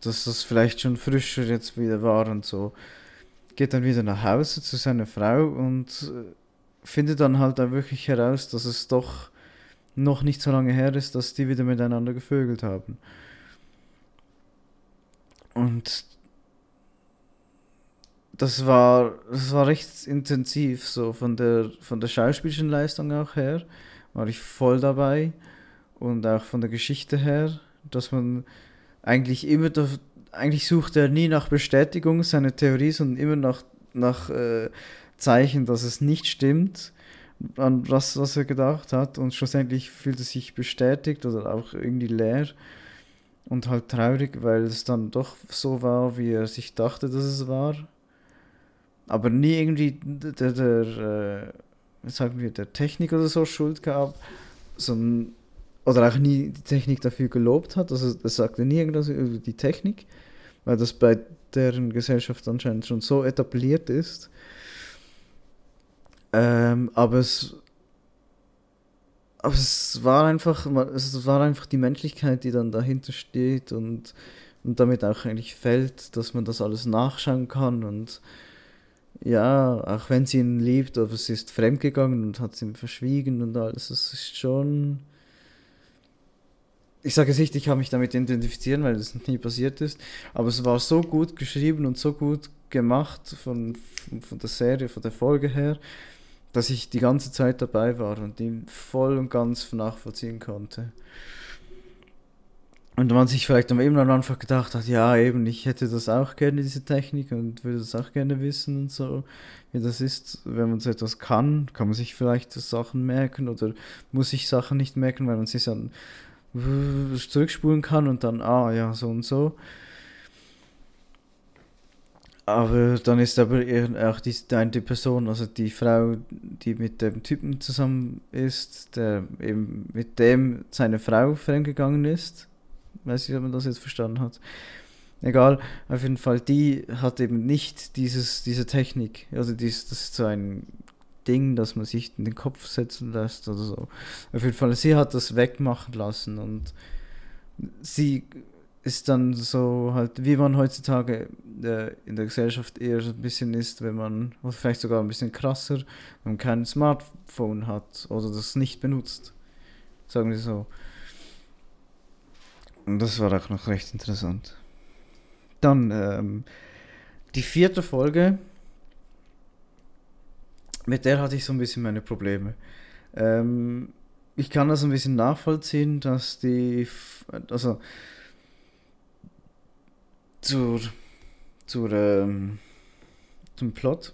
dass das vielleicht schon frischer jetzt wieder war und so. Geht dann wieder nach Hause zu seiner Frau und äh, findet dann halt auch wirklich heraus, dass es doch noch nicht so lange her ist, dass die wieder miteinander gevögelt haben. Und das war, das war recht intensiv, so von der, von der schauspielerischen Leistung auch her, war ich voll dabei und auch von der Geschichte her, dass man eigentlich immer, da, eigentlich sucht er nie nach Bestätigung seiner Theorie, sondern immer nach, nach äh, Zeichen, dass es nicht stimmt, an was, was er gedacht hat. Und schlussendlich fühlt er sich bestätigt oder auch irgendwie leer und halt traurig, weil es dann doch so war, wie er sich dachte, dass es war. Aber nie irgendwie der, der äh, sagen wir, der Technik oder so Schuld gab, sondern oder auch nie die Technik dafür gelobt hat. Also er sagte nie irgendwas über die Technik, weil das bei deren Gesellschaft anscheinend schon so etabliert ist. Ähm, aber es aber es war einfach, es war einfach die Menschlichkeit, die dann dahinter steht und, und damit auch eigentlich fällt, dass man das alles nachschauen kann und ja, auch wenn sie ihn liebt, aber sie ist fremdgegangen und hat es ihm verschwiegen und alles, das ist schon. Ich sage es nicht, ich kann mich damit identifizieren, weil das nie passiert ist, aber es war so gut geschrieben und so gut gemacht von, von, von der Serie, von der Folge her, dass ich die ganze Zeit dabei war und ihn voll und ganz nachvollziehen konnte. Und man sich vielleicht am Anfang gedacht hat, ja, eben, ich hätte das auch gerne, diese Technik, und würde das auch gerne wissen und so, wie das ist. Wenn man so etwas kann, kann man sich vielleicht Sachen merken oder muss sich Sachen nicht merken, weil man sich dann zurückspulen kann und dann, ah, ja, so und so. Aber dann ist aber auch die, die Person, also die Frau, die mit dem Typen zusammen ist, der eben mit dem seine Frau fremdgegangen ist. Weiß nicht, ob man das jetzt verstanden hat. Egal, auf jeden Fall, die hat eben nicht dieses, diese Technik. Also dies, das ist so ein Ding, das man sich in den Kopf setzen lässt oder so. Auf jeden Fall, sie hat das wegmachen lassen und sie ist dann so halt, wie man heutzutage äh, in der Gesellschaft eher so ein bisschen ist, wenn man, oder vielleicht sogar ein bisschen krasser, wenn man kein Smartphone hat oder das nicht benutzt. Sagen wir so. Und das war auch noch recht interessant. Dann ähm, die vierte Folge, mit der hatte ich so ein bisschen meine Probleme. Ähm, ich kann das ein bisschen nachvollziehen, dass die, also zur, zur, ähm, zum Plot.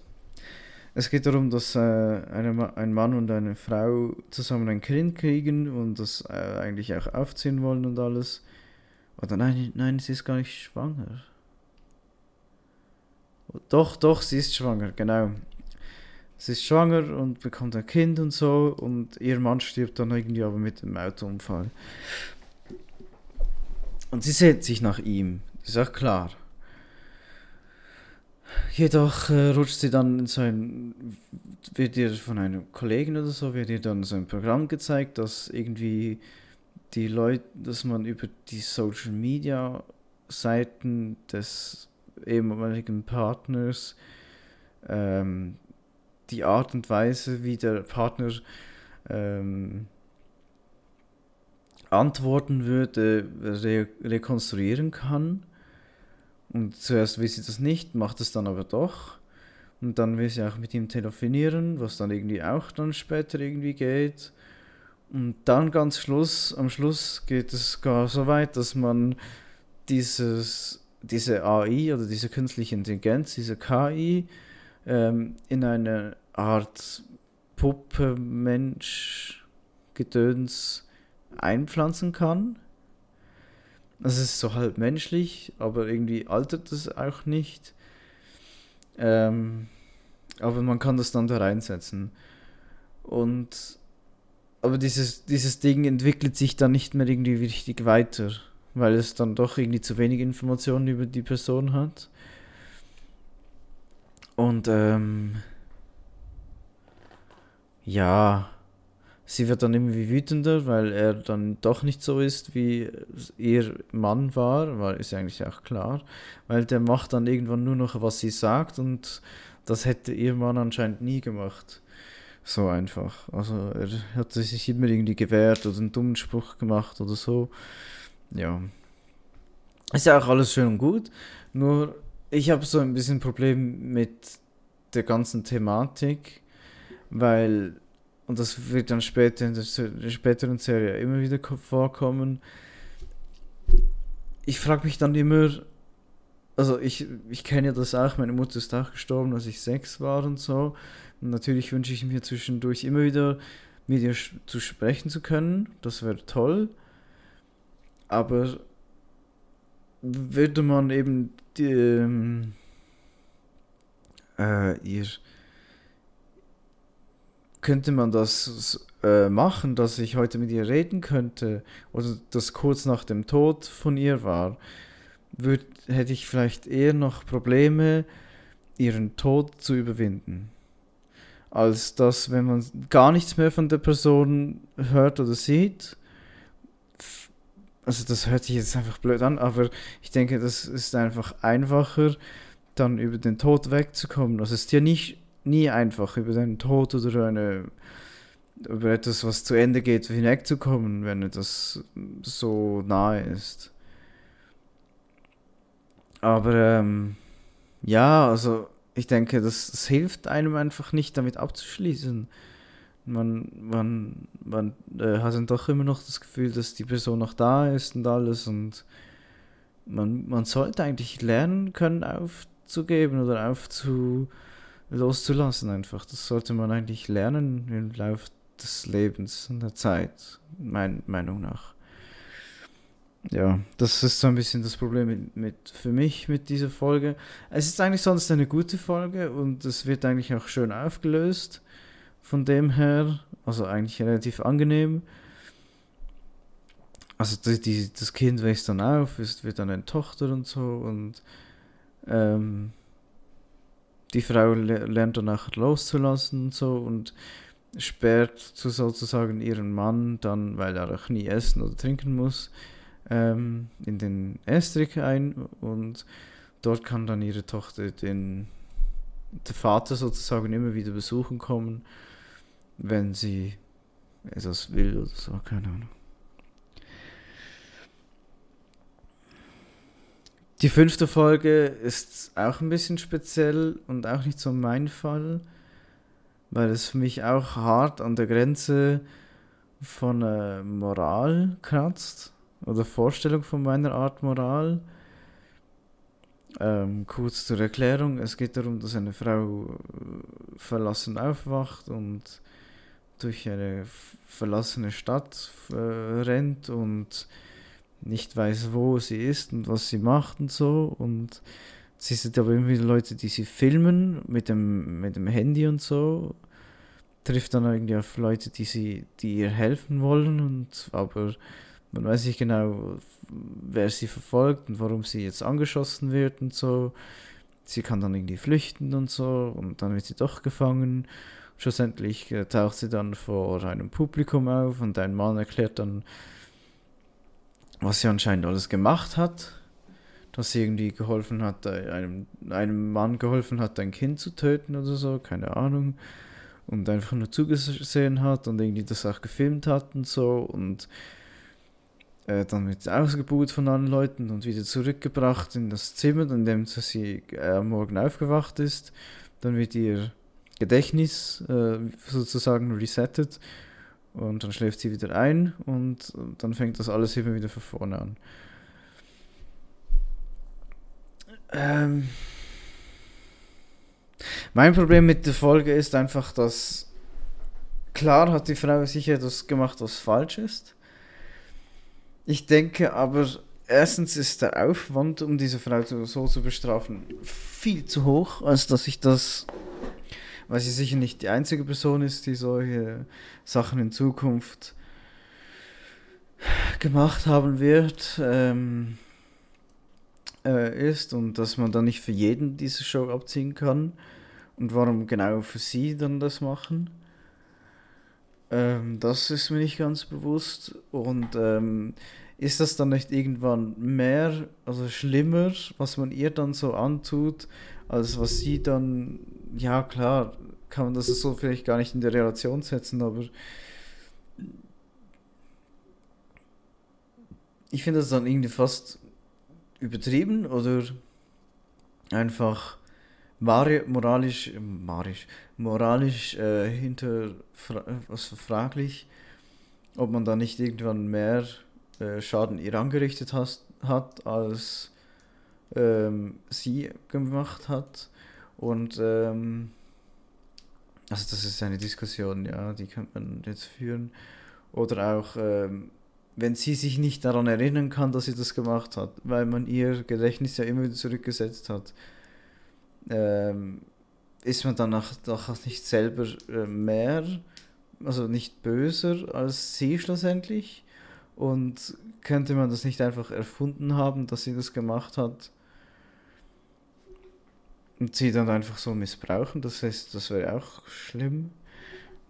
Es geht darum, dass äh, eine, ein Mann und eine Frau zusammen ein Kind kriegen und das äh, eigentlich auch aufziehen wollen und alles. Oder nein, nein, sie ist gar nicht schwanger. Doch, doch, sie ist schwanger, genau. Sie ist schwanger und bekommt ein Kind und so und ihr Mann stirbt dann irgendwie aber mit dem Autounfall. Und sie sehnt sich nach ihm. Ist auch klar. Jedoch äh, rutscht sie dann in so ein, wird ihr von einem Kollegen oder so, wird ihr dann so ein Programm gezeigt, dass irgendwie die Leute, dass man über die Social Media Seiten des ehemaligen Partners ähm, die Art und Weise, wie der Partner ähm, antworten würde, re rekonstruieren kann. Und zuerst will sie das nicht, macht es dann aber doch. Und dann will sie auch mit ihm telefonieren, was dann irgendwie auch dann später irgendwie geht. Und dann ganz Schluss, am Schluss geht es gar so weit, dass man dieses, diese AI oder diese künstliche Intelligenz, diese KI, ähm, in eine Art Puppe, Mensch, Gedöns einpflanzen kann. Das ist so halb menschlich, aber irgendwie altert es auch nicht. Ähm, aber man kann das dann da reinsetzen. Und aber dieses, dieses Ding entwickelt sich dann nicht mehr irgendwie richtig weiter, weil es dann doch irgendwie zu wenig Informationen über die Person hat. Und ähm, ja, sie wird dann irgendwie wütender, weil er dann doch nicht so ist, wie ihr Mann war, war ist eigentlich auch klar, weil der macht dann irgendwann nur noch, was sie sagt und das hätte ihr Mann anscheinend nie gemacht. So einfach. Also er hat sich immer irgendwie gewehrt oder einen dummen Spruch gemacht oder so. Ja. Ist ja auch alles schön und gut. Nur ich habe so ein bisschen Problem mit der ganzen Thematik, weil, und das wird dann später in der, späteren Serie immer wieder vorkommen, ich frage mich dann immer, also ich, ich kenne ja das auch, meine Mutter ist auch gestorben, als ich sechs war und so. Und natürlich wünsche ich mir zwischendurch immer wieder mit ihr zu sprechen zu können. Das wäre toll. Aber würde man eben die, ähm, äh, ihr könnte man das äh, machen, dass ich heute mit ihr reden könnte oder das kurz nach dem Tod von ihr war, würd, hätte ich vielleicht eher noch Probleme, ihren Tod zu überwinden als dass, wenn man gar nichts mehr von der Person hört oder sieht. Also das hört sich jetzt einfach blöd an, aber ich denke, das ist einfach einfacher, dann über den Tod wegzukommen. Es ist ja nicht, nie einfach, über den Tod oder eine, über etwas, was zu Ende geht, hinwegzukommen, wenn das so nahe ist. Aber ähm, ja, also ich denke, das, das, hilft einem einfach nicht, damit abzuschließen. Man, man, man äh, hat dann doch immer noch das Gefühl, dass die Person noch da ist und alles und man, man sollte eigentlich lernen können, aufzugeben oder aufzu, loszulassen einfach. Das sollte man eigentlich lernen im Laufe des Lebens und der Zeit, meiner Meinung nach ja, das ist so ein bisschen das Problem mit, mit, für mich mit dieser Folge. Es ist eigentlich sonst eine gute Folge und es wird eigentlich auch schön aufgelöst. Von dem her, also eigentlich relativ angenehm. Also die, die, das Kind wächst dann auf, es wird dann eine Tochter und so und ähm, die Frau lernt dann auch loszulassen und so und sperrt sozusagen ihren Mann dann, weil er auch nie essen oder trinken muss, ähm, in den Estrich ein und dort kann dann ihre Tochter den der Vater sozusagen immer wieder besuchen kommen, wenn sie etwas will oder so, keine Ahnung. Die fünfte Folge ist auch ein bisschen speziell und auch nicht so mein Fall, weil es für mich auch hart an der Grenze von äh, Moral kratzt oder Vorstellung von meiner Art Moral. Ähm, kurz zur Erklärung, es geht darum, dass eine Frau äh, verlassen aufwacht und durch eine verlassene Stadt äh, rennt und nicht weiß, wo sie ist und was sie macht und so. Und sie sind aber wieder Leute, die sie filmen mit dem, mit dem Handy und so. Trifft dann irgendwie auf Leute, die sie, die ihr helfen wollen und aber man weiß nicht genau, wer sie verfolgt und warum sie jetzt angeschossen wird und so. sie kann dann irgendwie flüchten und so und dann wird sie doch gefangen. Schlussendlich äh, taucht sie dann vor einem Publikum auf und ein Mann erklärt dann, was sie anscheinend alles gemacht hat. Dass sie irgendwie geholfen hat, äh, einem, einem Mann geholfen hat, ein Kind zu töten oder so, keine Ahnung. Und einfach nur zugesehen hat und irgendwie das auch gefilmt hat und so. Und äh, dann wird sie ausgebucht von anderen Leuten und wieder zurückgebracht in das Zimmer, in dem sie äh, morgen aufgewacht ist. Dann wird ihr Gedächtnis äh, sozusagen resettet und dann schläft sie wieder ein und dann fängt das alles immer wieder von vorne an. Ähm mein Problem mit der Folge ist einfach, dass klar hat die Frau sicher das gemacht, was falsch ist. Ich denke aber, erstens ist der Aufwand, um diese Frau so zu bestrafen, viel zu hoch, als dass ich das, weil sie sicher nicht die einzige Person ist, die solche Sachen in Zukunft gemacht haben wird, ähm, äh, ist und dass man dann nicht für jeden diese Show abziehen kann und warum genau für sie dann das machen. Ähm, das ist mir nicht ganz bewusst. Und ähm, ist das dann nicht irgendwann mehr, also schlimmer, was man ihr dann so antut, als was sie dann, ja klar, kann man das so vielleicht gar nicht in der Relation setzen, aber ich finde das dann irgendwie fast übertrieben oder einfach moralisch, moralisch, moralisch äh, hinter was fraglich, ob man da nicht irgendwann mehr äh, Schaden ihr angerichtet has, hat, als ähm, sie gemacht hat. Und ähm, also das ist eine Diskussion, ja, die könnte man jetzt führen. Oder auch, ähm, wenn sie sich nicht daran erinnern kann, dass sie das gemacht hat, weil man ihr Gedächtnis ja immer wieder zurückgesetzt hat ähm, ist man dann auch, auch nicht selber äh, mehr, also nicht böser als sie schlussendlich? Und könnte man das nicht einfach erfunden haben, dass sie das gemacht hat? Und sie dann einfach so missbrauchen, das heißt, das wäre auch schlimm.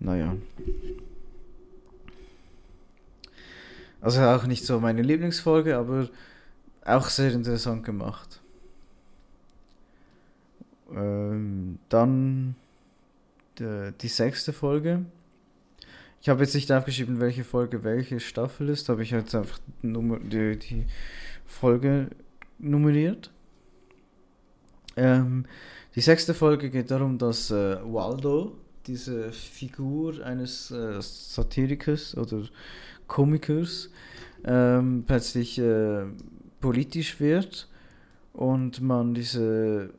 Naja. Also auch nicht so meine Lieblingsfolge, aber auch sehr interessant gemacht. Ähm, dann die, die sechste Folge. Ich habe jetzt nicht aufgeschrieben, welche Folge welche Staffel ist, aber ich habe jetzt einfach die, die Folge nummeriert. Ähm, die sechste Folge geht darum, dass äh, Waldo, diese Figur eines äh, Satirikers oder Komikers, ähm, plötzlich äh, politisch wird und man diese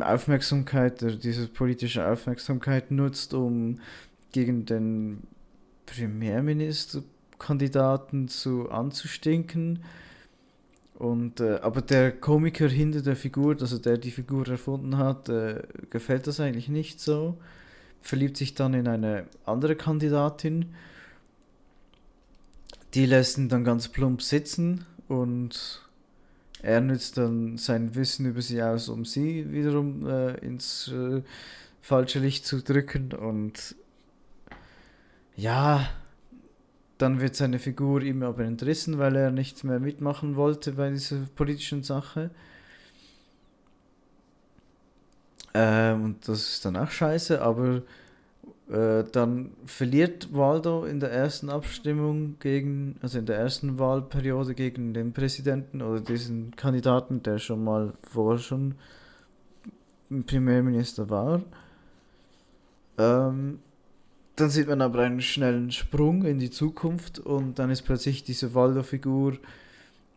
Aufmerksamkeit, diese politische Aufmerksamkeit nutzt, um gegen den Premierministerkandidaten zu anzustinken. Und, äh, aber der Komiker hinter der Figur, also der die Figur erfunden hat, äh, gefällt das eigentlich nicht so. Verliebt sich dann in eine andere Kandidatin. Die lässt ihn dann ganz plump sitzen und er nützt dann sein Wissen über sie aus, um sie wiederum äh, ins äh, falsche Licht zu drücken. Und ja, dann wird seine Figur ihm aber entrissen, weil er nicht mehr mitmachen wollte bei dieser politischen Sache. Ähm, und das ist dann auch scheiße, aber äh, dann verliert Waldo in der ersten Abstimmung gegen, also in der ersten Wahlperiode gegen den Präsidenten oder diesen Kandidaten, der schon mal vorher schon Premierminister war. Ähm, dann sieht man aber einen schnellen Sprung in die Zukunft und dann ist plötzlich diese Waldo-Figur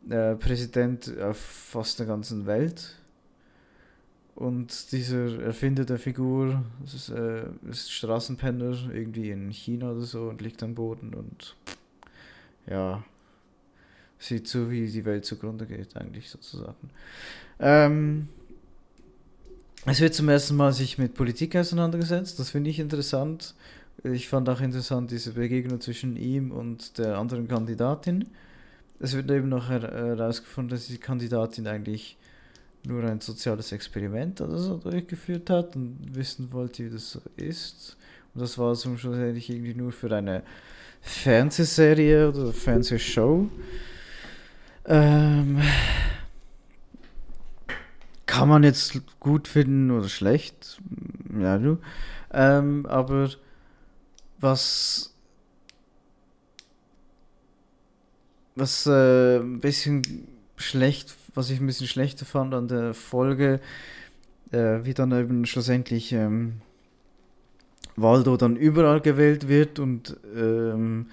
äh, Präsident auf fast der ganzen Welt und dieser Erfinder der Figur ist, äh, ist Straßenpenner irgendwie in China oder so und liegt am Boden und ja, sieht so, wie die Welt zugrunde geht, eigentlich sozusagen. Ähm, es wird zum ersten Mal sich mit Politik auseinandergesetzt, das finde ich interessant. Ich fand auch interessant diese Begegnung zwischen ihm und der anderen Kandidatin. Es wird eben noch herausgefunden, dass die Kandidatin eigentlich nur ein soziales Experiment oder so durchgeführt hat und wissen wollte, wie das so ist. Und das war zum schlussendlich irgendwie nur für eine Fernsehserie oder Fernsehshow. Ähm, kann man jetzt gut finden oder schlecht, ja du. Ähm, aber was was äh, ein bisschen schlecht, was ich ein bisschen schlechter fand an der Folge, äh, wie dann eben schlussendlich ähm, Waldo dann überall gewählt wird und ähm,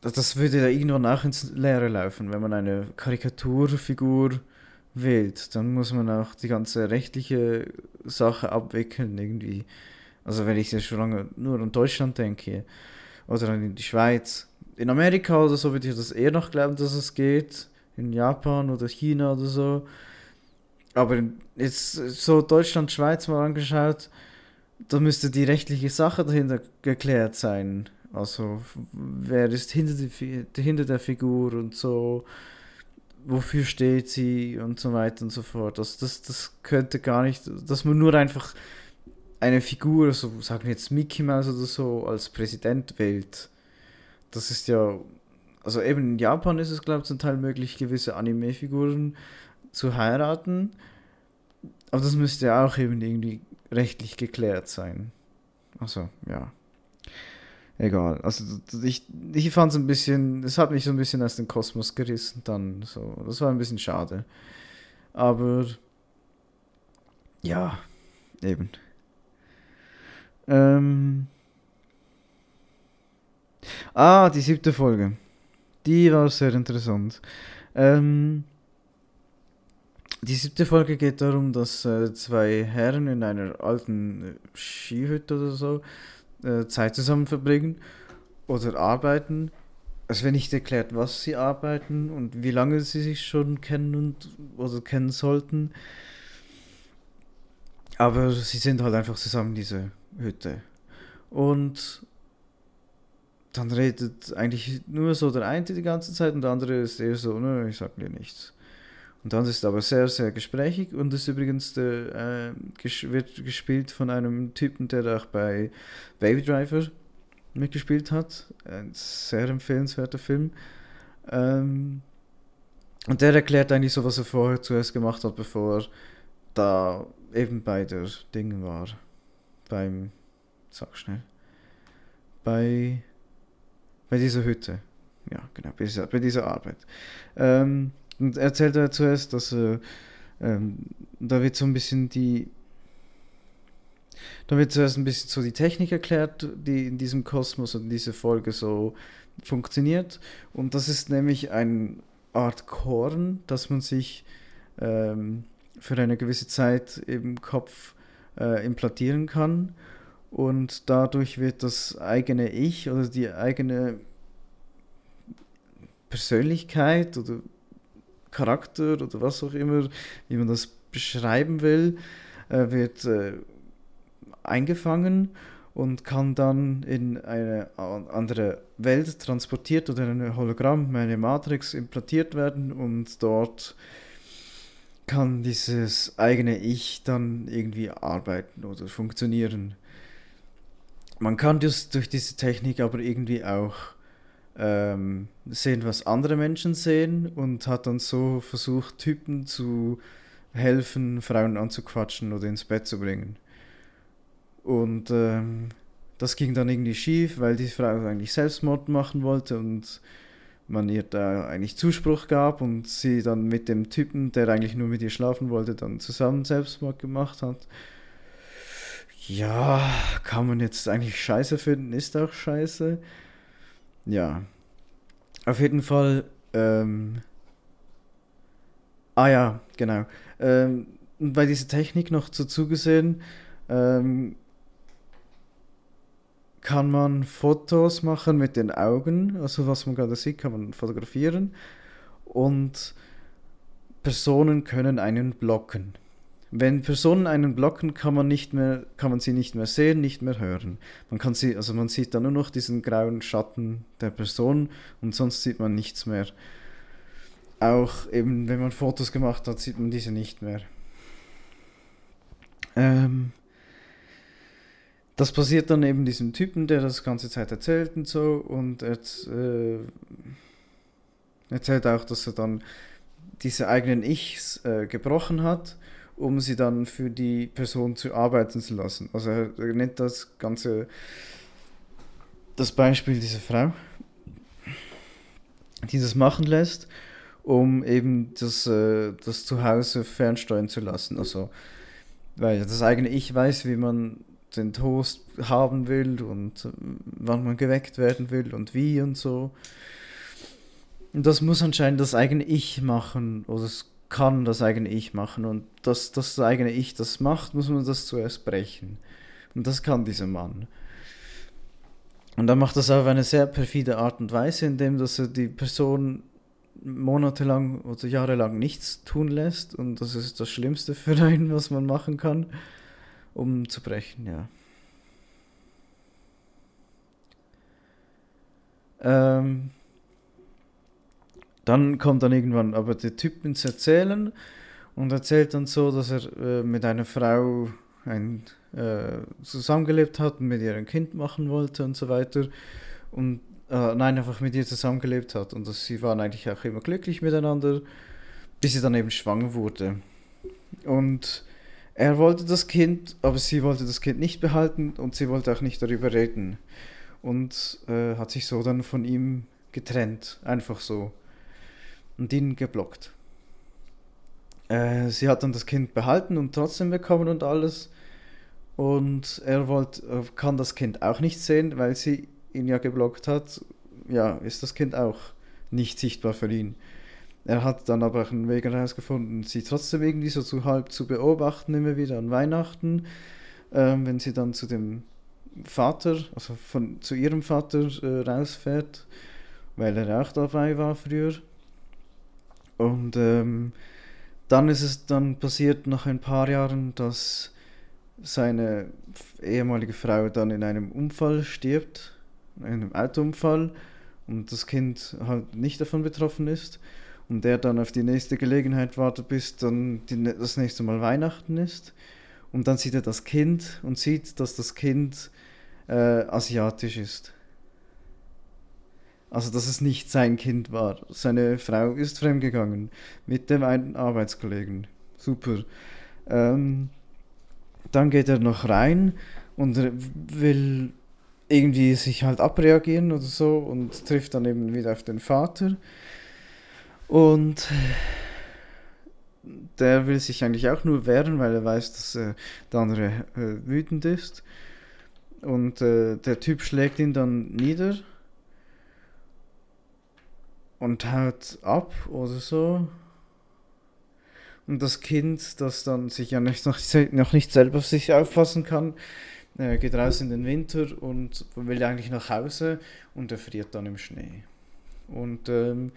das würde ja irgendwann auch ins Leere laufen, wenn man eine Karikaturfigur wählt, dann muss man auch die ganze rechtliche Sache abwickeln irgendwie. Also wenn ich jetzt schon lange nur an Deutschland denke oder an die Schweiz. In Amerika oder so würde ich das eher noch glauben, dass es geht. In Japan oder China oder so. Aber jetzt so Deutschland, Schweiz mal angeschaut, da müsste die rechtliche Sache dahinter geklärt sein. Also wer ist hinter, die, hinter der Figur und so, wofür steht sie und so weiter und so fort. Also das, das könnte gar nicht, dass man nur einfach eine Figur, so sagen wir jetzt Mickey Mouse oder so, als Präsident wählt. Das ist ja, also eben in Japan ist es, glaube ich, zum Teil möglich, gewisse Anime-Figuren zu heiraten. Aber das müsste ja auch eben irgendwie rechtlich geklärt sein. Also, ja egal. Also ich, ich fand es ein bisschen, es hat mich so ein bisschen aus dem Kosmos gerissen dann so. Das war ein bisschen schade. Aber ja, eben. Ähm. Ah, die siebte Folge. Die war sehr interessant. Ähm, die siebte Folge geht darum, dass äh, zwei Herren in einer alten Skihütte oder so äh, Zeit zusammen verbringen oder arbeiten. Es wird nicht erklärt, was sie arbeiten und wie lange sie sich schon kennen und oder kennen sollten. Aber sie sind halt einfach zusammen in dieser Hütte. Und dann redet eigentlich nur so der eine die ganze Zeit und der andere ist eher so, ne, ich sag dir nichts. Und dann ist aber sehr, sehr gesprächig und ist übrigens der, äh, ges wird gespielt von einem Typen, der auch bei Baby Driver mitgespielt hat. Ein sehr empfehlenswerter Film. Ähm, und der erklärt eigentlich so, was er vorher zuerst gemacht hat, bevor da eben bei der Dingen war. Beim, sag schnell, bei, bei dieser Hütte. Ja, genau, bei dieser, bei dieser Arbeit. Ähm, und erzählt er zuerst, dass äh, ähm, da wird so ein bisschen die. Da wird zuerst ein bisschen so die Technik erklärt, die in diesem Kosmos und in dieser Folge so funktioniert. Und das ist nämlich eine Art Korn, das man sich ähm, für eine gewisse Zeit im Kopf äh, implantieren kann. Und dadurch wird das eigene Ich oder die eigene Persönlichkeit oder Charakter oder was auch immer, wie man das beschreiben will, äh, wird äh, eingefangen und kann dann in eine andere Welt transportiert oder in ein Hologramm, eine Matrix implantiert werden und dort kann dieses eigene Ich dann irgendwie arbeiten oder funktionieren. Man kann das durch diese Technik aber irgendwie auch ähm, sehen, was andere Menschen sehen und hat dann so versucht, Typen zu helfen, Frauen anzuquatschen oder ins Bett zu bringen. Und ähm, das ging dann irgendwie schief, weil die Frau eigentlich Selbstmord machen wollte und man ihr da eigentlich Zuspruch gab und sie dann mit dem Typen, der eigentlich nur mit ihr schlafen wollte, dann zusammen Selbstmord gemacht hat. Ja, kann man jetzt eigentlich scheiße finden, ist auch scheiße. Ja. Auf jeden Fall. Ähm, ah ja, genau. Ähm, bei dieser Technik noch dazu gesehen, ähm, kann man Fotos machen mit den Augen, also was man gerade sieht, kann man fotografieren und Personen können einen blocken. Wenn Personen einen blocken, kann man nicht mehr, kann man sie nicht mehr sehen, nicht mehr hören. Man kann sie, also man sieht dann nur noch diesen grauen Schatten der Person und sonst sieht man nichts mehr. auch eben, wenn man Fotos gemacht hat, sieht man diese nicht mehr. Ähm, das passiert dann eben diesem Typen, der das ganze Zeit erzählt und so und er äh, erzählt auch, dass er dann diese eigenen Ichs äh, gebrochen hat, um sie dann für die Person zu arbeiten zu lassen. Also er, nennt das Ganze das Beispiel dieser Frau, die das machen lässt, um eben das, äh, das Zuhause fernsteuern zu lassen. Also, weil das eigene Ich weiß, wie man den Toast haben will und äh, wann man geweckt werden will und wie und so. Und das muss anscheinend das eigene Ich machen oder es kann das eigene Ich machen und dass das eigene Ich das macht, muss man das zuerst brechen. Und das kann dieser Mann. Und er macht das auf eine sehr perfide Art und Weise, indem dass er die Person monatelang oder jahrelang nichts tun lässt. Und das ist das Schlimmste für einen, was man machen kann, um zu brechen, ja. Ähm, dann kommt dann irgendwann aber der Typ ins Erzählen und erzählt dann so, dass er äh, mit einer Frau ein äh, zusammengelebt hat und mit ihr ein Kind machen wollte und so weiter. Und äh, nein, einfach mit ihr zusammengelebt hat. Und dass sie waren eigentlich auch immer glücklich miteinander, bis sie dann eben schwanger wurde. Und er wollte das Kind, aber sie wollte das Kind nicht behalten und sie wollte auch nicht darüber reden. Und äh, hat sich so dann von ihm getrennt, einfach so. Und ihn geblockt. Äh, sie hat dann das Kind behalten und trotzdem bekommen und alles. Und er wollt, äh, kann das Kind auch nicht sehen, weil sie ihn ja geblockt hat. Ja, ist das Kind auch nicht sichtbar für ihn. Er hat dann aber auch einen Weg herausgefunden, sie trotzdem irgendwie so zu halb zu beobachten, immer wieder an Weihnachten, ähm, wenn sie dann zu dem Vater, also von, zu ihrem Vater äh, rausfährt, weil er auch dabei war früher. Und ähm, dann ist es dann passiert nach ein paar Jahren, dass seine ehemalige Frau dann in einem Unfall stirbt, in einem Autounfall und das Kind halt nicht davon betroffen ist und der dann auf die nächste Gelegenheit wartet, bis dann die, das nächste Mal Weihnachten ist und dann sieht er das Kind und sieht, dass das Kind äh, asiatisch ist. Also dass es nicht sein Kind war. Seine Frau ist fremdgegangen mit dem einen Arbeitskollegen. Super. Ähm, dann geht er noch rein und will irgendwie sich halt abreagieren oder so und trifft dann eben wieder auf den Vater. Und der will sich eigentlich auch nur wehren, weil er weiß, dass äh, der andere äh, wütend ist. Und äh, der Typ schlägt ihn dann nieder und haut ab oder so. Und das Kind, das dann sich ja nicht, noch, noch nicht selber auf sich auffassen kann, äh, geht raus in den Winter und will eigentlich nach Hause und er friert dann im Schnee. Und ähm,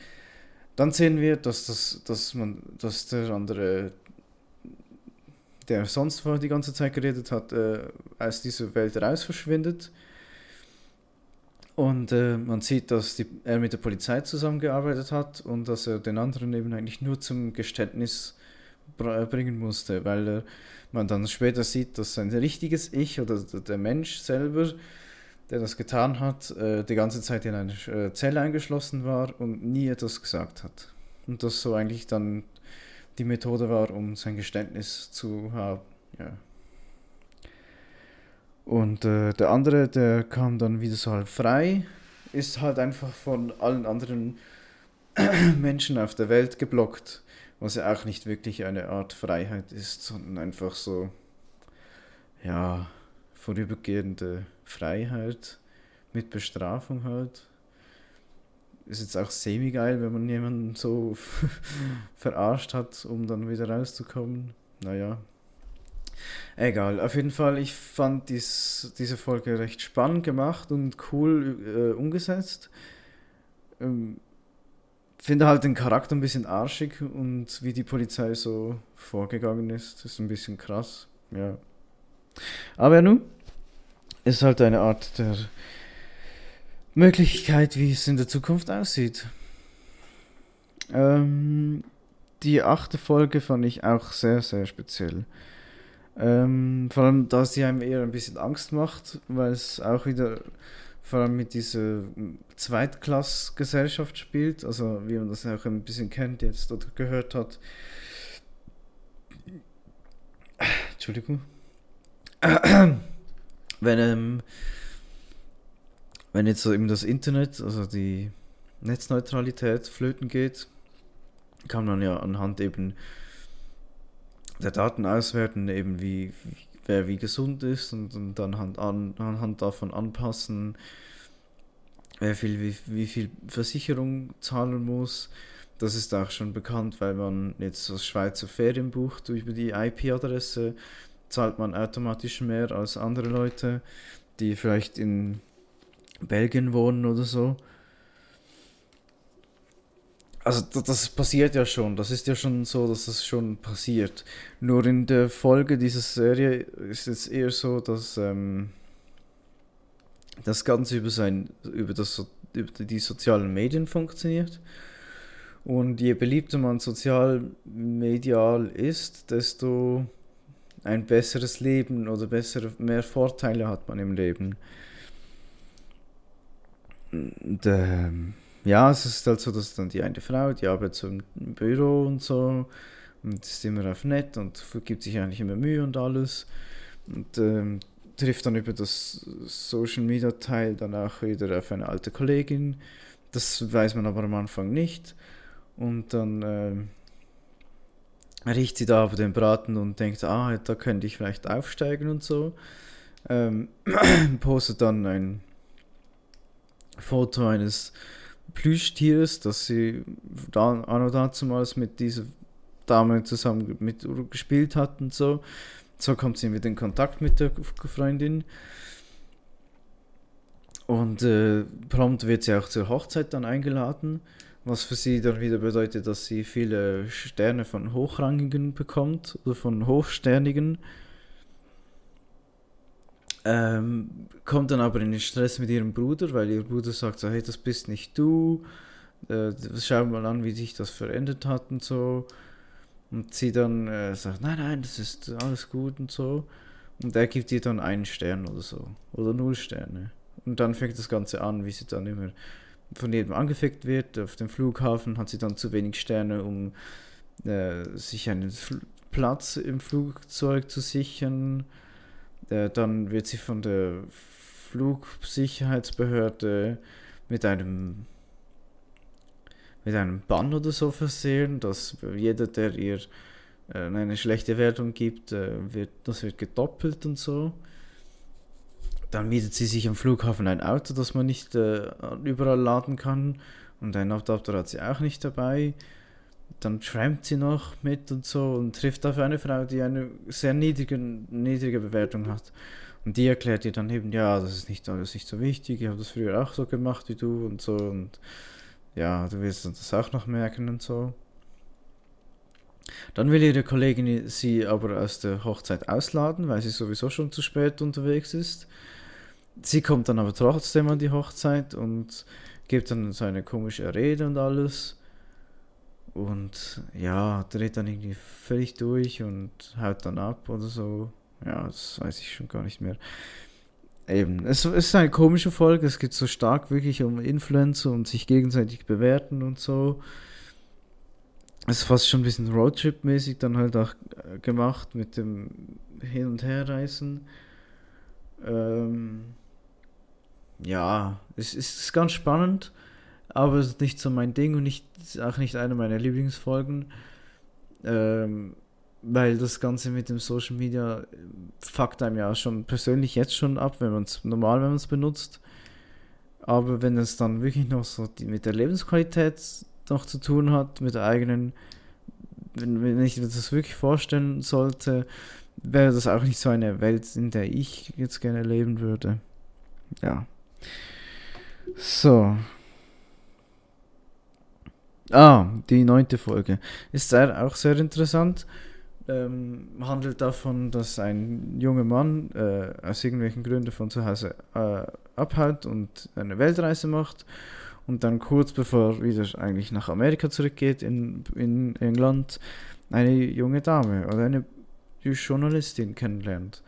dann sehen wir, dass, das, dass, man, dass der andere, der sonst vorher die ganze Zeit geredet hat, äh, aus dieser Welt raus verschwindet. Und äh, man sieht, dass die, er mit der Polizei zusammengearbeitet hat und dass er den anderen eben eigentlich nur zum Geständnis bringen musste, weil äh, man dann später sieht, dass sein richtiges Ich oder der Mensch selber, der das getan hat, äh, die ganze Zeit in einer äh, Zelle eingeschlossen war und nie etwas gesagt hat. Und das so eigentlich dann die Methode war, um sein Geständnis zu haben. Ja. Und äh, der andere, der kam dann wieder so halb frei, ist halt einfach von allen anderen Menschen auf der Welt geblockt was ja auch nicht wirklich eine Art Freiheit ist, sondern einfach so, ja, vorübergehende Freiheit mit Bestrafung halt. Ist jetzt auch semi-geil, wenn man jemanden so verarscht hat, um dann wieder rauszukommen. Naja. Egal, auf jeden Fall, ich fand dies, diese Folge recht spannend gemacht und cool äh, umgesetzt. Ähm, finde halt den Charakter ein bisschen arschig und wie die Polizei so vorgegangen ist, ist ein bisschen krass. Ja. Aber ja, nun, ist halt eine Art der Möglichkeit, wie es in der Zukunft aussieht. Ähm, die achte Folge fand ich auch sehr, sehr speziell. Ähm, vor allem, da sie einem eher ein bisschen Angst macht, weil es auch wieder vor allem mit dieser Zweitklassgesellschaft spielt, also wie man das auch ein bisschen kennt jetzt oder gehört hat. Entschuldigung. Wenn, ähm, wenn jetzt so eben das Internet, also die Netzneutralität flöten geht, kann man ja anhand eben der Daten auswerten, eben wie, wer wie gesund ist und, und dann anhand, an, anhand davon anpassen, wer viel, wie, wie viel Versicherung zahlen muss. Das ist auch schon bekannt, weil man jetzt das Schweizer Ferien bucht über die IP-Adresse, zahlt man automatisch mehr als andere Leute, die vielleicht in Belgien wohnen oder so also das passiert ja schon, das ist ja schon so, dass das schon passiert. Nur in der Folge dieser Serie ist es eher so, dass ähm, das Ganze über, sein, über, das, über die sozialen Medien funktioniert. Und je beliebter man sozial medial ist, desto ein besseres Leben oder bessere, mehr Vorteile hat man im Leben. Und, ähm, ja, es ist halt so, dass dann die eine Frau, die arbeitet so im Büro und so und ist immer auf nett und gibt sich eigentlich immer Mühe und alles und ähm, trifft dann über das Social Media Teil dann auch wieder auf eine alte Kollegin. Das weiß man aber am Anfang nicht und dann ähm, riecht sie da aber den Braten und denkt, ah, da könnte ich vielleicht aufsteigen und so. Ähm, postet dann ein Foto eines Plüschtieres, das sie da, anno dazumals mit dieser Dame zusammen mit gespielt hat und so. So kommt sie wieder in Kontakt mit der Freundin. Und äh, prompt wird sie auch zur Hochzeit dann eingeladen, was für sie dann wieder bedeutet, dass sie viele Sterne von Hochrangigen bekommt oder von Hochsternigen. Ähm, kommt dann aber in den Stress mit ihrem Bruder, weil ihr Bruder sagt so, hey, das bist nicht du. Äh, schau mal an, wie sich das verändert hat und so. Und sie dann äh, sagt, nein, nein, das ist alles gut und so. Und er gibt ihr dann einen Stern oder so. Oder null Sterne. Und dann fängt das Ganze an, wie sie dann immer von jedem angefickt wird. Auf dem Flughafen hat sie dann zu wenig Sterne, um äh, sich einen Fl Platz im Flugzeug zu sichern. Äh, dann wird sie von der Flugsicherheitsbehörde mit einem mit einem Bann oder so versehen, dass jeder, der ihr äh, eine schlechte Wertung gibt, äh, wird, das wird gedoppelt und so. Dann mietet sie sich am Flughafen ein Auto, das man nicht äh, überall laden kann. Und ein Adapter hat sie auch nicht dabei dann trampt sie noch mit und so und trifft auf eine Frau, die eine sehr niedrige, niedrige Bewertung hat. Und die erklärt ihr dann eben, ja, das ist nicht alles nicht so wichtig, ich habe das früher auch so gemacht wie du und so und ja, du wirst das auch noch merken und so. Dann will ihre Kollegin sie aber aus der Hochzeit ausladen, weil sie sowieso schon zu spät unterwegs ist. Sie kommt dann aber trotzdem an die Hochzeit und gibt dann so eine komische Rede und alles. Und ja, dreht dann irgendwie völlig durch und haut dann ab oder so. Ja, das weiß ich schon gar nicht mehr. Eben, es, ist eine komische Folge. Es geht so stark wirklich um Influencer und sich gegenseitig bewerten und so. Es ist fast schon ein bisschen Roadtrip-mäßig dann halt auch äh, gemacht mit dem Hin- und Herreisen. Ähm, ja, es ist ganz spannend aber es ist nicht so mein Ding und nicht, auch nicht eine meiner Lieblingsfolgen. Ähm, weil das Ganze mit dem Social Media fuckt einem ja schon persönlich jetzt schon ab, wenn man es normal, wenn man es benutzt. Aber wenn es dann wirklich noch so die, mit der Lebensqualität noch zu tun hat, mit der eigenen, wenn, wenn ich das wirklich vorstellen sollte, wäre das auch nicht so eine Welt, in der ich jetzt gerne leben würde. Ja. So, Ah, die neunte Folge. Ist auch sehr interessant. Ähm, handelt davon, dass ein junger Mann äh, aus irgendwelchen Gründen von zu Hause äh, abhaut und eine Weltreise macht und dann kurz bevor er wieder eigentlich nach Amerika zurückgeht, in, in England, eine junge Dame oder eine Journalistin kennenlernt.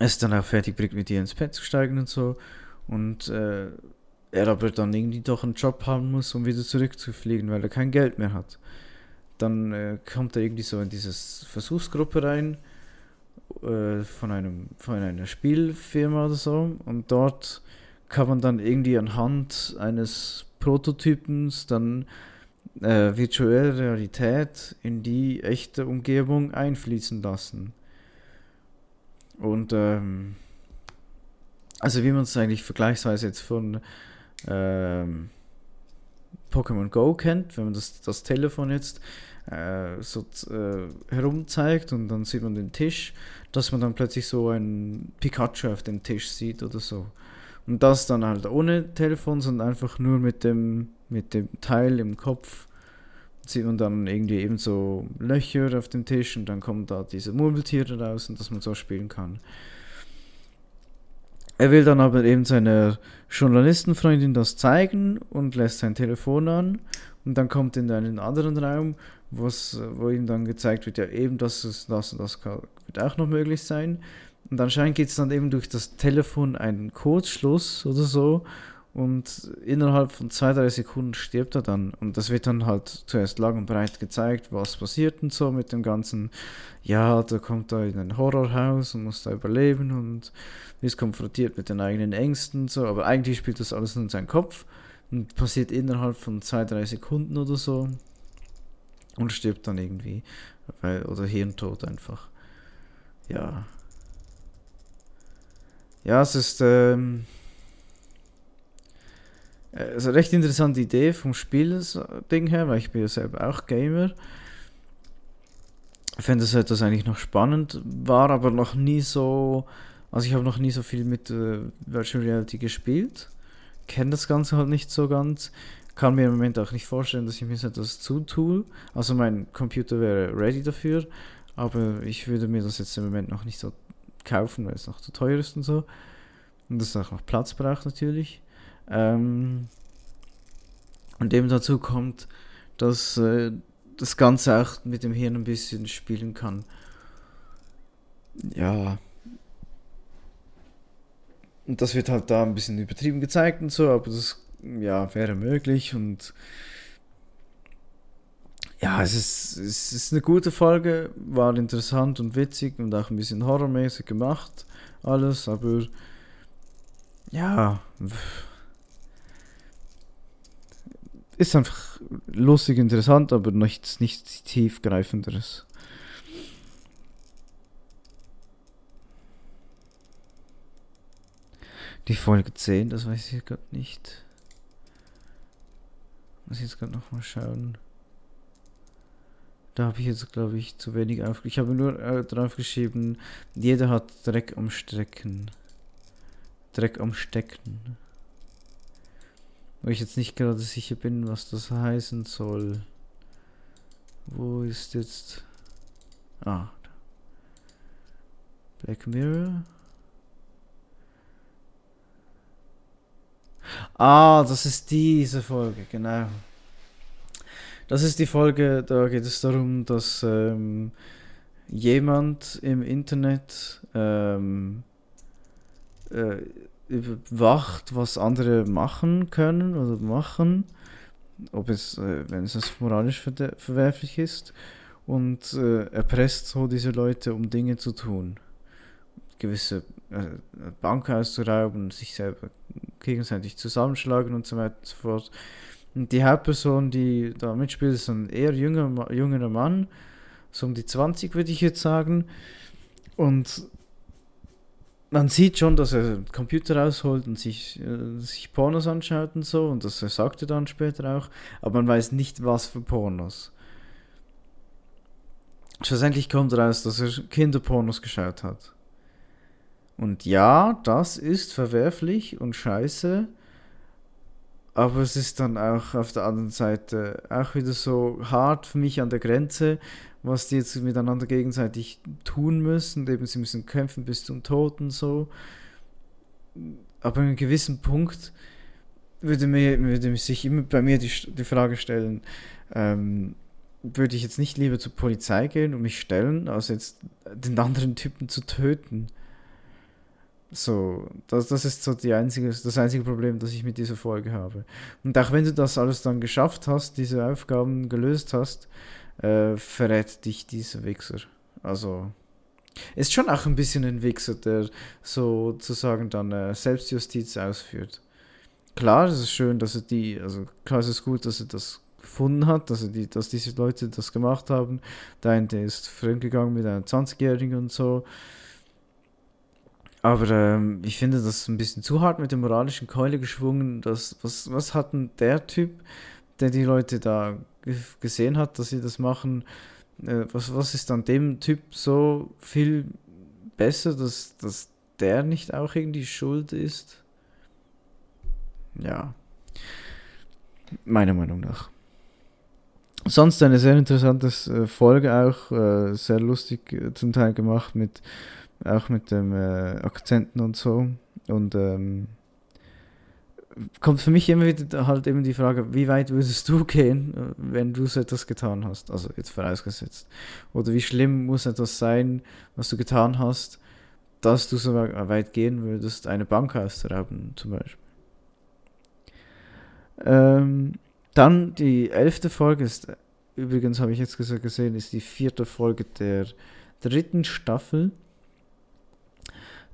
Ist dann auch fertig bringt, mit ihr ins Bett zu steigen und so. Und äh, er aber dann irgendwie doch einen Job haben muss, um wieder zurückzufliegen, weil er kein Geld mehr hat. Dann äh, kommt er irgendwie so in diese Versuchsgruppe rein äh, von, einem, von einer Spielfirma oder so. Und dort kann man dann irgendwie anhand eines Prototypens dann äh, virtuelle Realität in die echte Umgebung einfließen lassen. Und ähm, also wie man es eigentlich vergleichsweise jetzt von ähm, Pokémon Go kennt, wenn man das, das Telefon jetzt äh, so äh, herum zeigt und dann sieht man den Tisch, dass man dann plötzlich so ein Pikachu auf dem Tisch sieht oder so. Und das dann halt ohne Telefon, sondern einfach nur mit dem, mit dem Teil im Kopf sieht man dann irgendwie eben so Löcher auf dem Tisch und dann kommen da diese Murmeltiere raus und dass man so spielen kann. Er will dann aber eben seiner Journalistenfreundin das zeigen und lässt sein Telefon an und dann kommt in einen anderen Raum, wo ihm dann gezeigt wird, ja eben, dass es das und das kann, wird auch noch möglich sein. Und anscheinend geht es dann eben durch das Telefon einen Kurzschluss oder so und innerhalb von zwei, drei Sekunden stirbt er dann. Und das wird dann halt zuerst lang und breit gezeigt, was passiert und so mit dem ganzen, ja, da kommt er in ein Horrorhaus und muss da überleben und ist konfrontiert mit den eigenen Ängsten und so. Aber eigentlich spielt das alles nur in seinem Kopf und passiert innerhalb von zwei, drei Sekunden oder so und stirbt dann irgendwie. Weil, oder Hirntod einfach. Ja. Ja, es ist, ähm, also recht interessante Idee vom Spiel-Ding her, weil ich bin ja selber auch Gamer. Ich fände es etwas eigentlich noch spannend, war aber noch nie so, also ich habe noch nie so viel mit äh, Virtual Reality gespielt, kenne das Ganze halt nicht so ganz, kann mir im Moment auch nicht vorstellen, dass ich mir so etwas zutue. Also mein Computer wäre ready dafür, aber ich würde mir das jetzt im Moment noch nicht so kaufen, weil es noch zu teuer ist und so. Und das auch noch Platz braucht natürlich. Ähm, und eben dazu kommt, dass äh, das Ganze auch mit dem Hirn ein bisschen spielen kann. Ja. Und das wird halt da ein bisschen übertrieben gezeigt und so, aber das ja, wäre möglich und ja, es ist, es ist eine gute Folge, war interessant und witzig und auch ein bisschen horrormäßig gemacht, alles, aber ja, ist einfach lustig, interessant, aber nichts, nichts tiefgreifenderes. Die Folge 10, das weiß ich gerade nicht. Muss ich jetzt gerade nochmal schauen. Da habe ich jetzt, glaube ich, zu wenig auf. Ich habe nur äh, drauf geschrieben, jeder hat Dreck am Strecken. Dreck am Stecken. Wo ich jetzt nicht gerade sicher bin, was das heißen soll. Wo ist jetzt... Ah. Black Mirror. Ah, das ist diese Folge, genau. Das ist die Folge, da geht es darum, dass ähm, jemand im Internet ähm, äh, überwacht, was andere machen können oder machen, ob es, äh, wenn es moralisch verwerflich ist, und äh, erpresst so diese Leute, um Dinge zu tun. Gewisse äh, Bank auszurauben, sich selber gegenseitig zusammenschlagen und so weiter und so fort. Und die Hauptperson, die da mitspielt, ist ein eher jünger, jüngerer Mann, so um die 20 würde ich jetzt sagen. Und man sieht schon, dass er den Computer rausholt und sich, äh, sich Pornos anschaut und so, und das sagt er dann später auch, aber man weiß nicht, was für Pornos. Schlussendlich kommt raus, dass er Kinderpornos geschaut hat. Und ja, das ist verwerflich und scheiße, aber es ist dann auch auf der anderen Seite auch wieder so hart für mich an der Grenze, was die jetzt miteinander gegenseitig tun müssen. Eben, sie müssen kämpfen bis zum Tod und so. Aber an einem gewissen Punkt würde mir würde sich immer bei mir die, die Frage stellen, ähm, würde ich jetzt nicht lieber zur Polizei gehen und mich stellen, als jetzt den anderen Typen zu töten. So, das, das ist so die einzige, das einzige Problem, das ich mit dieser Folge habe. Und auch wenn du das alles dann geschafft hast, diese Aufgaben gelöst hast, äh, verrät dich dieser Wichser. Also, ist schon auch ein bisschen ein Wichser, der sozusagen dann äh, Selbstjustiz ausführt. Klar, es ist schön, dass er die, also klar, es ist gut, dass er das gefunden hat, dass, er die, dass diese Leute das gemacht haben. Der eine ist fremdgegangen mit einer 20-Jährigen und so. Aber ähm, ich finde das ein bisschen zu hart mit der moralischen Keule geschwungen. Das, was, was hat denn der Typ, der die Leute da gesehen hat, dass sie das machen, äh, was, was ist an dem Typ so viel besser, dass, dass der nicht auch irgendwie schuld ist? Ja. Meiner Meinung nach. Sonst eine sehr interessante äh, Folge auch, äh, sehr lustig zum Teil gemacht mit auch mit dem Akzenten und so. Und ähm, kommt für mich immer wieder halt eben die Frage, wie weit würdest du gehen, wenn du so etwas getan hast? Also jetzt vorausgesetzt. Oder wie schlimm muss etwas sein, was du getan hast, dass du so weit gehen würdest, eine Bank auszurauben zum Beispiel. Ähm, dann die elfte Folge ist, übrigens habe ich jetzt gesehen, ist die vierte Folge der dritten Staffel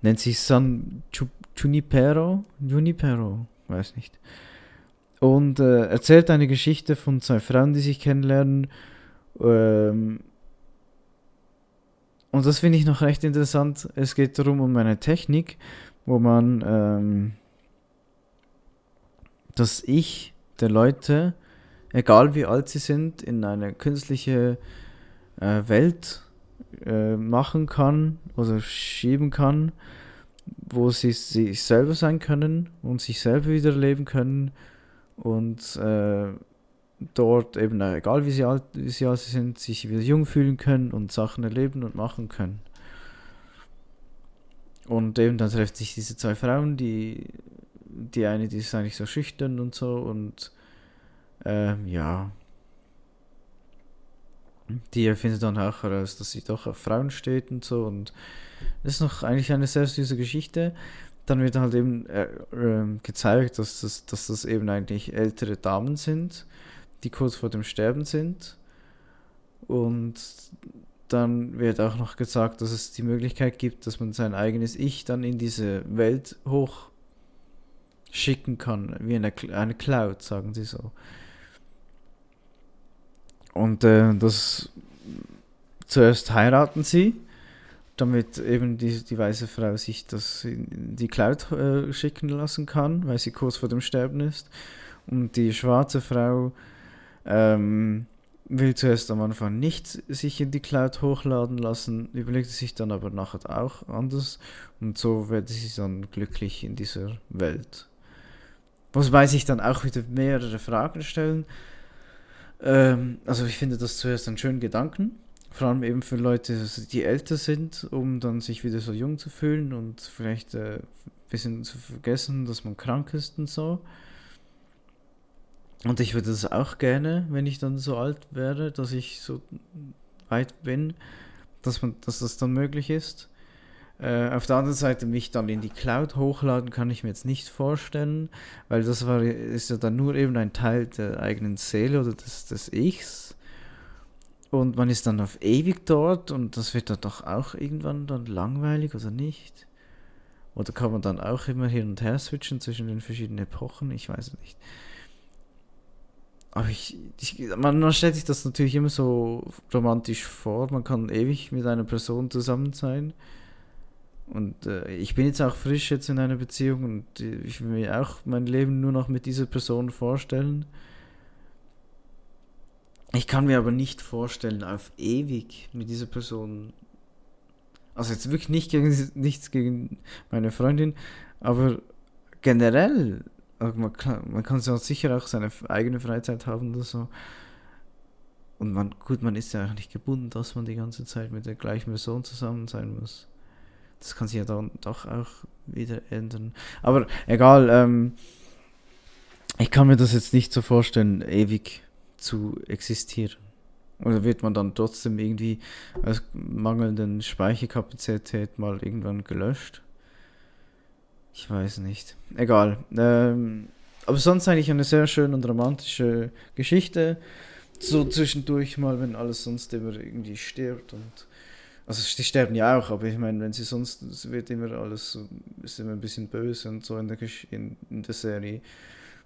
nennt sich San Junipero, Junipero, weiß nicht. Und äh, erzählt eine Geschichte von zwei Frauen, die sich kennenlernen. Ähm, und das finde ich noch recht interessant. Es geht darum, um eine Technik, wo man ähm, das Ich der Leute, egal wie alt sie sind, in eine künstliche äh, Welt äh, machen kann oder schieben kann, wo sie sich selber sein können und sich selber wieder leben können und äh, dort eben, äh, egal wie sie, alt, wie sie alt sind, sich wieder jung fühlen können und Sachen erleben und machen können. Und eben dann treffen sich diese zwei Frauen, die, die eine, die ist eigentlich so schüchtern und so und ähm, ja, die findet dann auch heraus, dass sie doch auf Frauen steht und so. Und das ist noch eigentlich eine sehr süße Geschichte. Dann wird halt eben äh, äh, gezeigt, dass das, dass das eben eigentlich ältere Damen sind, die kurz vor dem Sterben sind. Und dann wird auch noch gesagt, dass es die Möglichkeit gibt, dass man sein eigenes Ich dann in diese Welt hoch schicken kann, wie eine, eine Cloud, sagen sie so. Und äh, das zuerst heiraten sie, damit eben die, die weiße Frau sich das in die Cloud äh, schicken lassen kann, weil sie kurz vor dem Sterben ist. Und die schwarze Frau ähm, will zuerst am Anfang nicht sich in die Cloud hochladen lassen, überlegt sich dann aber nachher auch anders und so wird sie dann glücklich in dieser Welt. Wobei sich dann auch wieder mehrere Fragen stellen. Ähm, also ich finde das zuerst einen schönen Gedanken. Vor allem eben für Leute, die älter sind, um dann sich wieder so jung zu fühlen und vielleicht äh, ein bisschen zu vergessen, dass man krank ist und so. Und ich würde das auch gerne, wenn ich dann so alt wäre, dass ich so weit bin, dass, man, dass das dann möglich ist. Äh, auf der anderen Seite mich dann in die Cloud hochladen kann ich mir jetzt nicht vorstellen, weil das war, ist ja dann nur eben ein Teil der eigenen Seele oder des, des Ichs. Und man ist dann auf ewig dort und das wird dann doch auch irgendwann dann langweilig oder nicht? Oder kann man dann auch immer hin und her switchen zwischen den verschiedenen Epochen? Ich weiß es nicht. Aber ich, ich man, man stellt sich das natürlich immer so romantisch vor. Man kann ewig mit einer Person zusammen sein. Und äh, ich bin jetzt auch frisch jetzt in einer Beziehung und äh, ich will mir auch mein Leben nur noch mit dieser Person vorstellen. Ich kann mir aber nicht vorstellen, auf ewig mit dieser Person. Also jetzt wirklich nicht gegen, nichts gegen meine Freundin, aber generell, man kann, man kann ja sicher auch seine eigene Freizeit haben oder so. Und man, gut, man ist ja auch nicht gebunden, dass man die ganze Zeit mit der gleichen Person zusammen sein muss. Das kann sich ja dann doch auch wieder ändern. Aber egal, ähm, ich kann mir das jetzt nicht so vorstellen, ewig zu existieren. Oder wird man dann trotzdem irgendwie aus mangelnden Speicherkapazität mal irgendwann gelöscht? Ich weiß nicht. Egal. Ähm, aber sonst eigentlich eine sehr schöne und romantische Geschichte. So zwischendurch mal, wenn alles sonst immer irgendwie stirbt und. Also die sterben ja auch, aber ich meine, wenn sie sonst, es wird immer alles so, ist immer ein bisschen böse und so in der, in, in der Serie.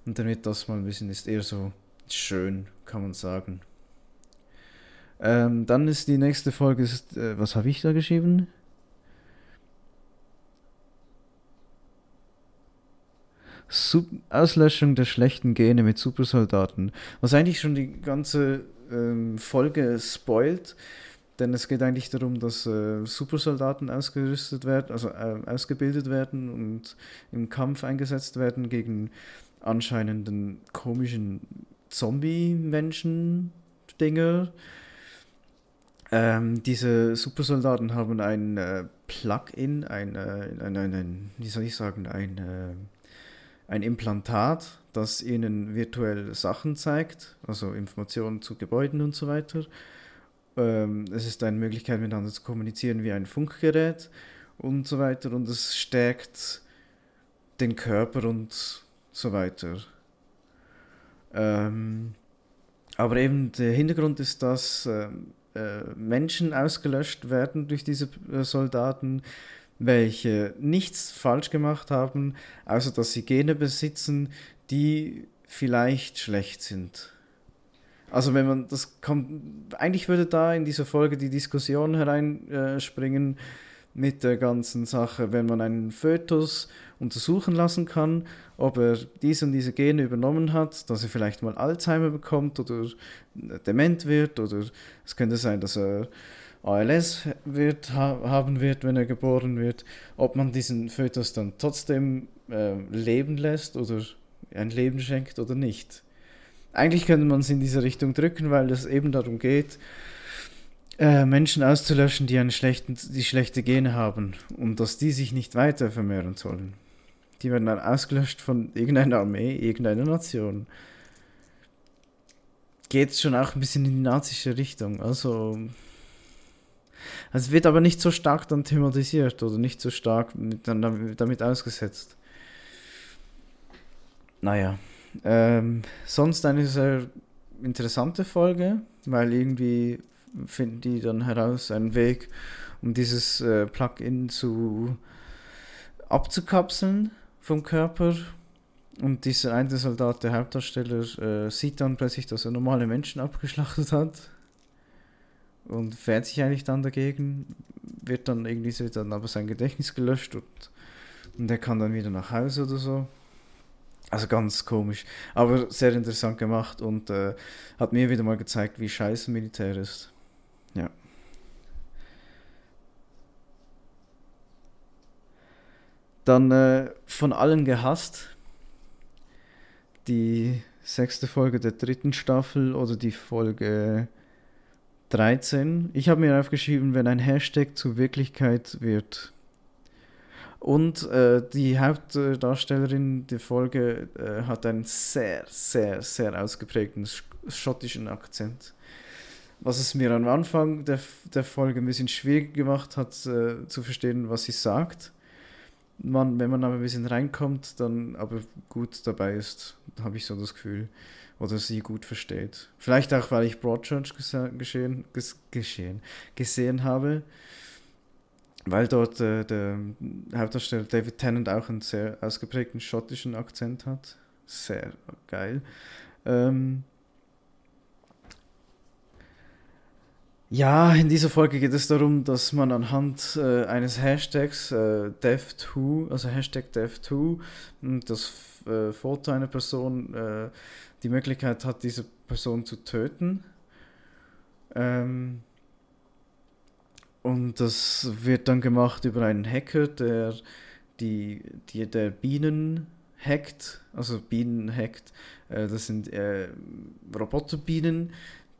Und dann wird das mal ein bisschen, ist eher so schön, kann man sagen. Ähm, dann ist die nächste Folge, ist, äh, was habe ich da geschrieben? Sub Auslöschung der schlechten Gene mit Supersoldaten. Was eigentlich schon die ganze ähm, Folge spoilt, denn es geht eigentlich darum, dass äh, Supersoldaten ausgerüstet werden, also äh, ausgebildet werden und im Kampf eingesetzt werden gegen anscheinenden komischen Zombie-Menschen-Dinger. Ähm, diese Supersoldaten haben ein äh, Plugin, ein, äh, ein, ein, ein, wie soll ich sagen, ein äh, ein Implantat, das ihnen virtuell Sachen zeigt, also Informationen zu Gebäuden und so weiter. Ähm, es ist eine Möglichkeit, miteinander zu kommunizieren wie ein Funkgerät und so weiter. Und es stärkt den Körper und so weiter. Ähm, aber eben der Hintergrund ist, dass äh, äh, Menschen ausgelöscht werden durch diese äh, Soldaten, welche nichts falsch gemacht haben, außer dass sie Gene besitzen, die vielleicht schlecht sind. Also wenn man das kommt, eigentlich würde da in dieser Folge die Diskussion hereinspringen äh, mit der ganzen Sache, wenn man einen Fötus untersuchen lassen kann, ob er diese und diese Gene übernommen hat, dass er vielleicht mal Alzheimer bekommt oder dement wird oder es könnte sein, dass er ALS wird, ha haben wird, wenn er geboren wird, ob man diesen Fötus dann trotzdem äh, leben lässt oder ein Leben schenkt oder nicht. Eigentlich könnte man es in diese Richtung drücken, weil es eben darum geht, äh, Menschen auszulöschen, die, einen schlechten, die schlechte Gene haben und dass die sich nicht weiter vermehren sollen. Die werden dann ausgelöscht von irgendeiner Armee, irgendeiner Nation. Geht schon auch ein bisschen in die nazische Richtung. Also es wird aber nicht so stark dann thematisiert oder nicht so stark mit, dann damit ausgesetzt. Naja. Ähm, sonst eine sehr interessante Folge, weil irgendwie finden die dann heraus einen Weg, um dieses äh, Plugin zu abzukapseln vom Körper. Und dieser eine Soldat, der Hauptdarsteller, äh, sieht dann plötzlich, dass er normale Menschen abgeschlachtet hat und fährt sich eigentlich dann dagegen, wird dann irgendwie so dann aber sein Gedächtnis gelöscht und, und er kann dann wieder nach Hause oder so. Also ganz komisch, aber sehr interessant gemacht und äh, hat mir wieder mal gezeigt, wie scheiße Militär ist. Ja. Dann äh, von allen gehasst die sechste Folge der dritten Staffel oder die Folge 13. Ich habe mir aufgeschrieben, wenn ein Hashtag zur Wirklichkeit wird. Und äh, die Hauptdarstellerin der Folge äh, hat einen sehr, sehr, sehr ausgeprägten schottischen Akzent. Was es mir am Anfang der, der Folge ein bisschen schwierig gemacht hat, äh, zu verstehen, was sie sagt. Man, wenn man aber ein bisschen reinkommt, dann aber gut dabei ist, habe ich so das Gefühl oder sie gut versteht. Vielleicht auch, weil ich Broadchurch geschehen, geschehen, gesehen habe, weil dort äh, der Hauptdarsteller David Tennant auch einen sehr ausgeprägten schottischen Akzent hat. Sehr geil. Ähm ja, in dieser Folge geht es darum, dass man anhand äh, eines Hashtags äh, Dev2, also Hashtag Dev2, das äh, Foto einer Person äh, die Möglichkeit hat, diese Person zu töten. Ähm, und das wird dann gemacht über einen Hacker, der die, die der Bienen hackt, also Bienen hackt. Äh, das sind äh, Roboterbienen,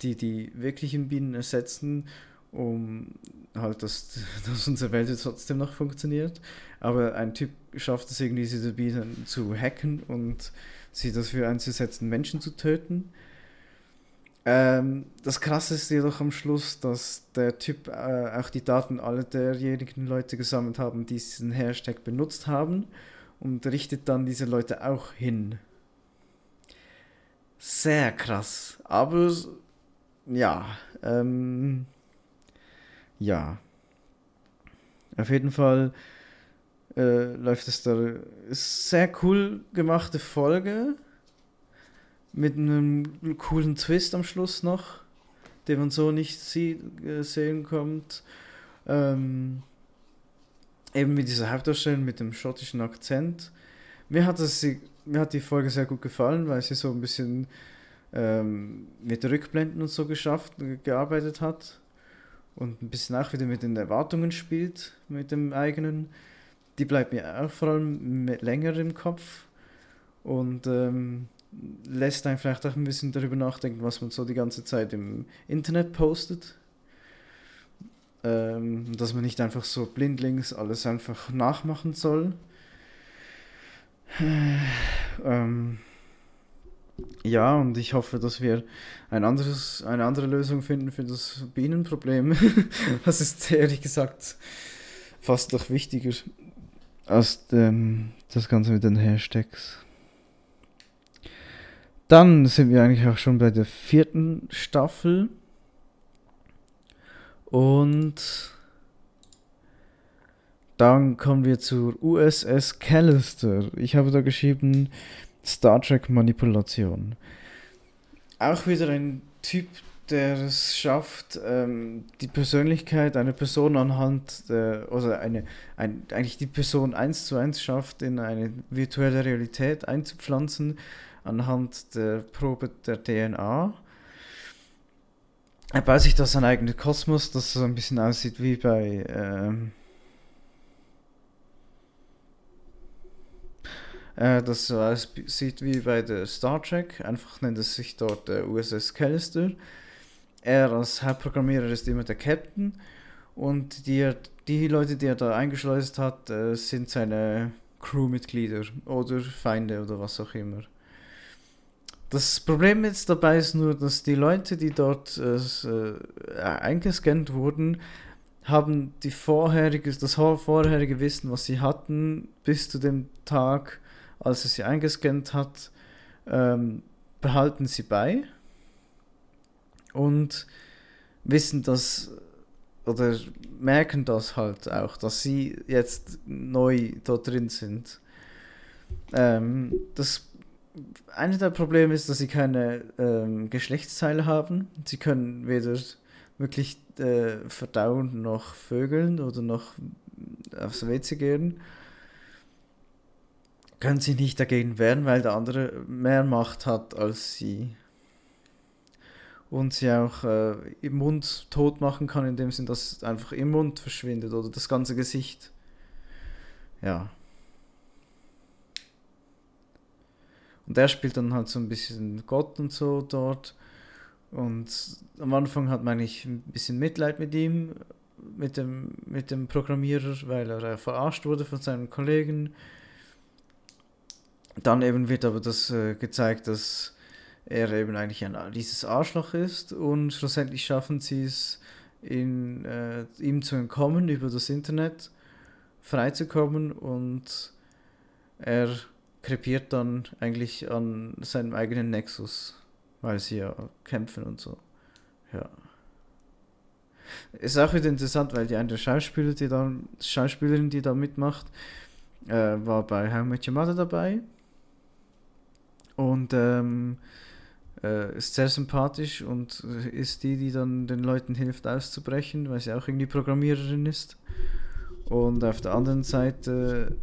die die wirklichen Bienen ersetzen um halt, dass, dass unsere Welt trotzdem noch funktioniert. Aber ein Typ schafft es irgendwie, diese Bienen zu hacken und sie dafür einzusetzen, Menschen zu töten. Ähm, das Krasse ist jedoch am Schluss, dass der Typ äh, auch die Daten aller derjenigen Leute gesammelt haben, die diesen Hashtag benutzt haben und richtet dann diese Leute auch hin. Sehr krass. Aber ja, ähm, ja. Auf jeden Fall äh, läuft es da. Sehr cool gemachte Folge. Mit einem coolen Twist am Schluss noch, den man so nicht sieht, äh, sehen kommt. Ähm, eben mit dieser Hauptdarstellung mit dem schottischen Akzent. Mir hat, das, mir hat die Folge sehr gut gefallen, weil sie so ein bisschen ähm, mit Rückblenden und so geschafft, gearbeitet hat und ein bisschen auch wieder mit den Erwartungen spielt, mit dem eigenen. Die bleibt mir auch vor allem länger im Kopf und ähm, lässt einen vielleicht auch ein bisschen darüber nachdenken, was man so die ganze Zeit im Internet postet. Ähm, dass man nicht einfach so blindlings alles einfach nachmachen soll. ähm, ja, und ich hoffe, dass wir ein anderes, eine andere Lösung finden für das Bienenproblem. das ist ehrlich gesagt fast noch wichtiger als dem, das Ganze mit den Hashtags. Dann sind wir eigentlich auch schon bei der vierten Staffel. Und dann kommen wir zur USS Callister. Ich habe da geschrieben, Star Trek Manipulation. Auch wieder ein Typ, der es schafft, ähm, die Persönlichkeit einer Person anhand, der, also eine, ein, eigentlich die Person eins zu eins schafft, in eine virtuelle Realität einzupflanzen, anhand der Probe der DNA. Er baut sich da sein eigenes Kosmos, das so ein bisschen aussieht wie bei ähm, Äh, das so aussieht wie bei der Star Trek. Einfach nennt es sich dort der USS Callister. Er als Hauptprogrammierer ist immer der Captain. Und die, die Leute, die er da eingeschleust hat, äh, sind seine Crewmitglieder oder Feinde oder was auch immer. Das Problem jetzt dabei ist nur, dass die Leute, die dort äh, eingescannt wurden, haben die vorherige, das vorherige Wissen, was sie hatten, bis zu dem Tag, als er sie eingescannt hat, ähm, behalten sie bei und wissen das oder merken das halt auch, dass sie jetzt neu dort drin sind. Ähm, das eine der Probleme ist, dass sie keine ähm, Geschlechtsteile haben. Sie können weder wirklich äh, verdauen noch vögeln oder noch aufs WC gehen können sich nicht dagegen wehren, weil der andere mehr Macht hat als sie. Und sie auch äh, im Mund tot machen kann, in dem Sinn, dass es einfach im Mund verschwindet oder das ganze Gesicht. Ja. Und er spielt dann halt so ein bisschen Gott und so dort. Und am Anfang hat man eigentlich ein bisschen Mitleid mit ihm, mit dem, mit dem Programmierer, weil er verarscht wurde von seinen Kollegen dann eben wird aber das äh, gezeigt, dass er eben eigentlich ein dieses Arschloch ist und schlussendlich schaffen sie es, in, äh, ihm zu entkommen über das Internet, freizukommen und er krepiert dann eigentlich an seinem eigenen Nexus, weil sie ja kämpfen und so. Ja. Ist auch wieder interessant, weil die eine Schauspieler, die da, Schauspielerin, die da mitmacht, äh, war bei How Much Your Mother dabei und ähm, äh, ist sehr sympathisch und ist die, die dann den Leuten hilft auszubrechen, weil sie auch irgendwie Programmiererin ist. Und auf der anderen Seite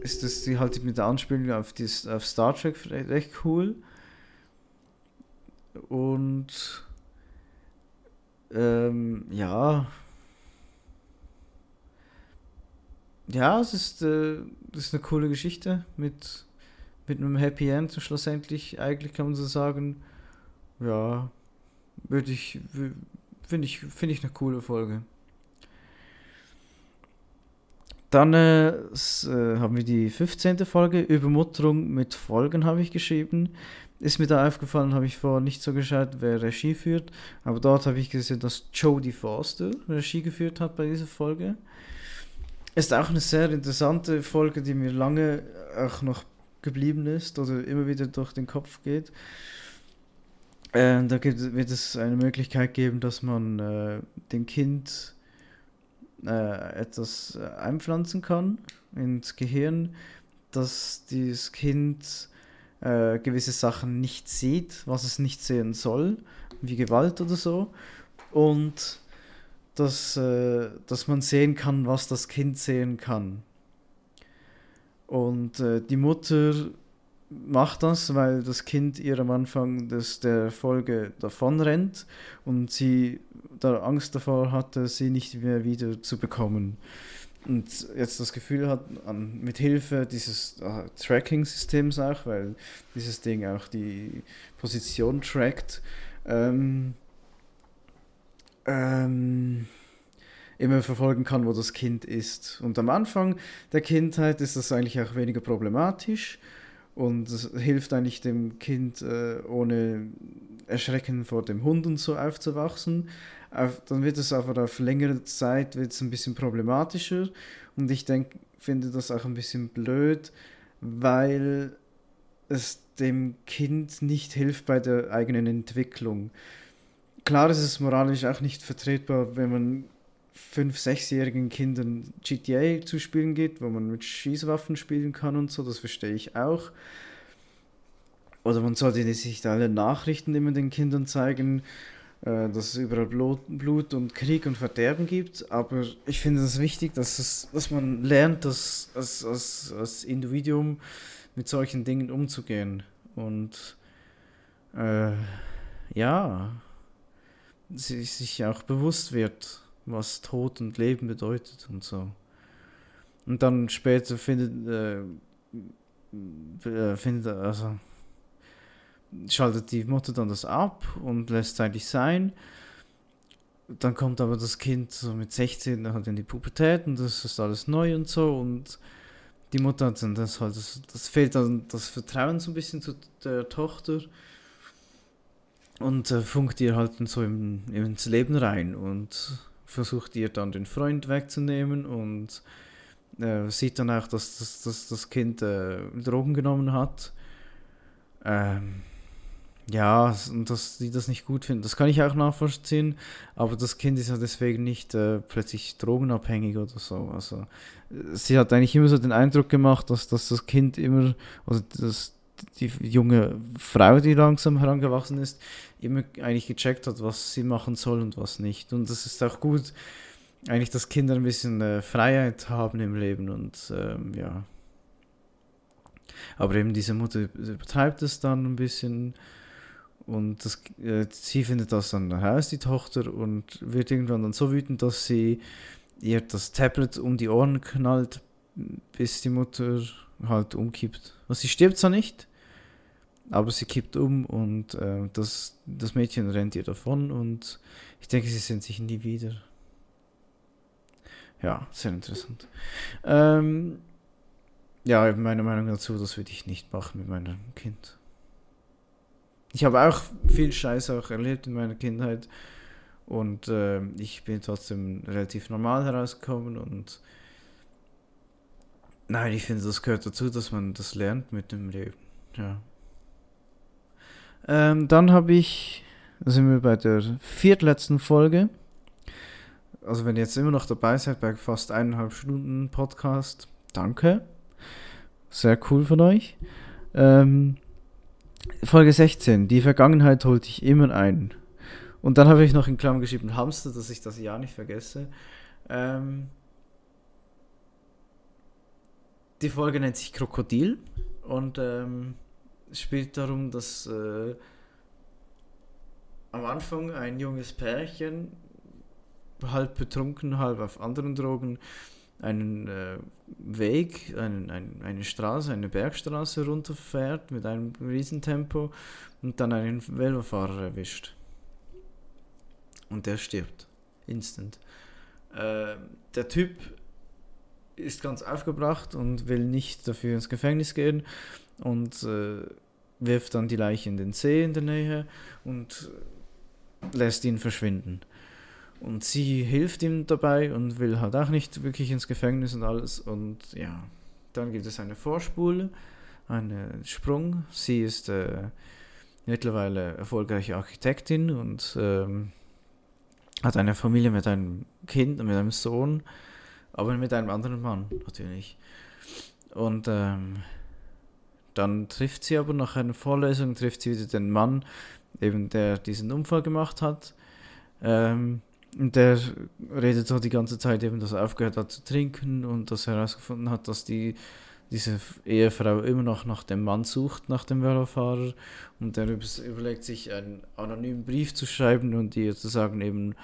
ist das die halt mit der Anspielung auf, dies, auf Star Trek recht cool. Und ähm, ja. Ja, es ist, äh, das ist eine coole Geschichte mit mit einem Happy End schlussendlich, eigentlich kann man so sagen, ja, würde ich, finde ich, find ich eine coole Folge. Dann äh, äh, haben wir die 15. Folge, Übermutterung mit Folgen habe ich geschrieben. Ist mir da aufgefallen, habe ich vorher nicht so geschaut, wer Regie führt. Aber dort habe ich gesehen, dass Jodie Foster Regie geführt hat bei dieser Folge. Ist auch eine sehr interessante Folge, die mir lange auch noch geblieben ist oder immer wieder durch den Kopf geht. Äh, da gibt, wird es eine Möglichkeit geben, dass man äh, dem Kind äh, etwas äh, einpflanzen kann ins Gehirn, dass dieses Kind äh, gewisse Sachen nicht sieht, was es nicht sehen soll, wie Gewalt oder so. Und dass, äh, dass man sehen kann, was das Kind sehen kann. Und äh, die Mutter macht das, weil das Kind ihr am Anfang des, der Folge davonrennt und sie da Angst davor hatte, sie nicht mehr wieder zu bekommen. Und jetzt das Gefühl hat, an, mit Hilfe dieses äh, Tracking-Systems auch, weil dieses Ding auch die Position trackt, ähm, ähm, immer verfolgen kann, wo das Kind ist. Und am Anfang der Kindheit ist das eigentlich auch weniger problematisch und hilft eigentlich dem Kind äh, ohne Erschrecken vor dem Hund und so aufzuwachsen. Auf, dann wird es aber auf längere Zeit wird es ein bisschen problematischer und ich denke, finde das auch ein bisschen blöd, weil es dem Kind nicht hilft bei der eigenen Entwicklung. Klar ist es moralisch auch nicht vertretbar, wenn man fünf, sechsjährigen Kindern GTA zu spielen geht, wo man mit Schießwaffen spielen kann und so, das verstehe ich auch. Oder man sollte sich alle Nachrichten immer den Kindern zeigen, äh, dass es überall Blut und Krieg und Verderben gibt. Aber ich finde es wichtig, dass, es, dass man lernt, dass, als, als, als Individuum mit solchen Dingen umzugehen. Und äh, ja, sich auch bewusst wird, was Tod und Leben bedeutet und so. Und dann später findet, äh, äh, findet also schaltet die Mutter dann das ab und lässt es eigentlich sein. Dann kommt aber das Kind so mit 16 halt in die Pubertät und das ist alles neu und so und die Mutter hat dann das halt, das, das fehlt dann das Vertrauen so ein bisschen zu der Tochter und äh, funkt ihr halt so im, ins Leben rein und versucht ihr dann den Freund wegzunehmen und äh, sieht dann auch, dass, dass, dass das Kind äh, Drogen genommen hat. Ähm, ja, und dass die das nicht gut finden, das kann ich auch nachvollziehen, aber das Kind ist ja deswegen nicht äh, plötzlich drogenabhängig oder so. Also, sie hat eigentlich immer so den Eindruck gemacht, dass, dass das Kind immer, also dass die junge Frau, die langsam herangewachsen ist, immer eigentlich gecheckt hat, was sie machen soll und was nicht. Und das ist auch gut, eigentlich, dass Kinder ein bisschen äh, Freiheit haben im Leben und ähm, ja. Aber eben diese Mutter übertreibt es dann ein bisschen und das, äh, sie findet das dann heraus, die Tochter, und wird irgendwann dann so wütend, dass sie ihr das Tablet um die Ohren knallt, bis die Mutter halt umkippt. Also sie stirbt zwar nicht, aber sie kippt um und äh, das, das Mädchen rennt ihr davon und ich denke, sie sehen sich nie wieder. Ja, sehr interessant. Ähm, ja, meine Meinung dazu, das würde ich nicht machen mit meinem Kind. Ich habe auch viel Scheiß auch erlebt in meiner Kindheit und äh, ich bin trotzdem relativ normal herausgekommen und nein, ich finde, das gehört dazu, dass man das lernt mit dem Leben. Ja. Ähm, dann habe ich, sind wir bei der viertletzten Folge. Also wenn ihr jetzt immer noch dabei seid bei fast eineinhalb Stunden Podcast, danke. Sehr cool von euch. Ähm, Folge 16, die Vergangenheit holt dich immer ein. Und dann habe ich noch in Klammern geschrieben Hamster, dass ich das ja nicht vergesse. Ähm, die Folge nennt sich Krokodil und ähm, spielt darum, dass äh, am Anfang ein junges Pärchen, halb betrunken, halb auf anderen Drogen, einen äh, Weg, einen, ein, eine Straße, eine Bergstraße runterfährt mit einem Riesentempo und dann einen Velofahrer erwischt. Und der stirbt. Instant. Äh, der Typ ist ganz aufgebracht und will nicht dafür ins Gefängnis gehen und äh, wirft dann die Leiche in den See in der Nähe und lässt ihn verschwinden. Und sie hilft ihm dabei und will halt auch nicht wirklich ins Gefängnis und alles. Und ja, dann gibt es eine Vorspule, einen Sprung. Sie ist äh, mittlerweile erfolgreiche Architektin und ähm, hat eine Familie mit einem Kind, mit einem Sohn, aber mit einem anderen Mann natürlich. Und ähm, dann trifft sie aber nach einer Vorlesung, trifft sie wieder den Mann, eben der diesen Unfall gemacht hat. Ähm, und der redet so die ganze Zeit eben, dass er aufgehört hat zu trinken und dass er herausgefunden hat, dass die diese Ehefrau immer noch nach dem Mann sucht, nach dem Velofahrer. Und er überlegt sich, einen anonymen Brief zu schreiben und ihr zu sagen, eben,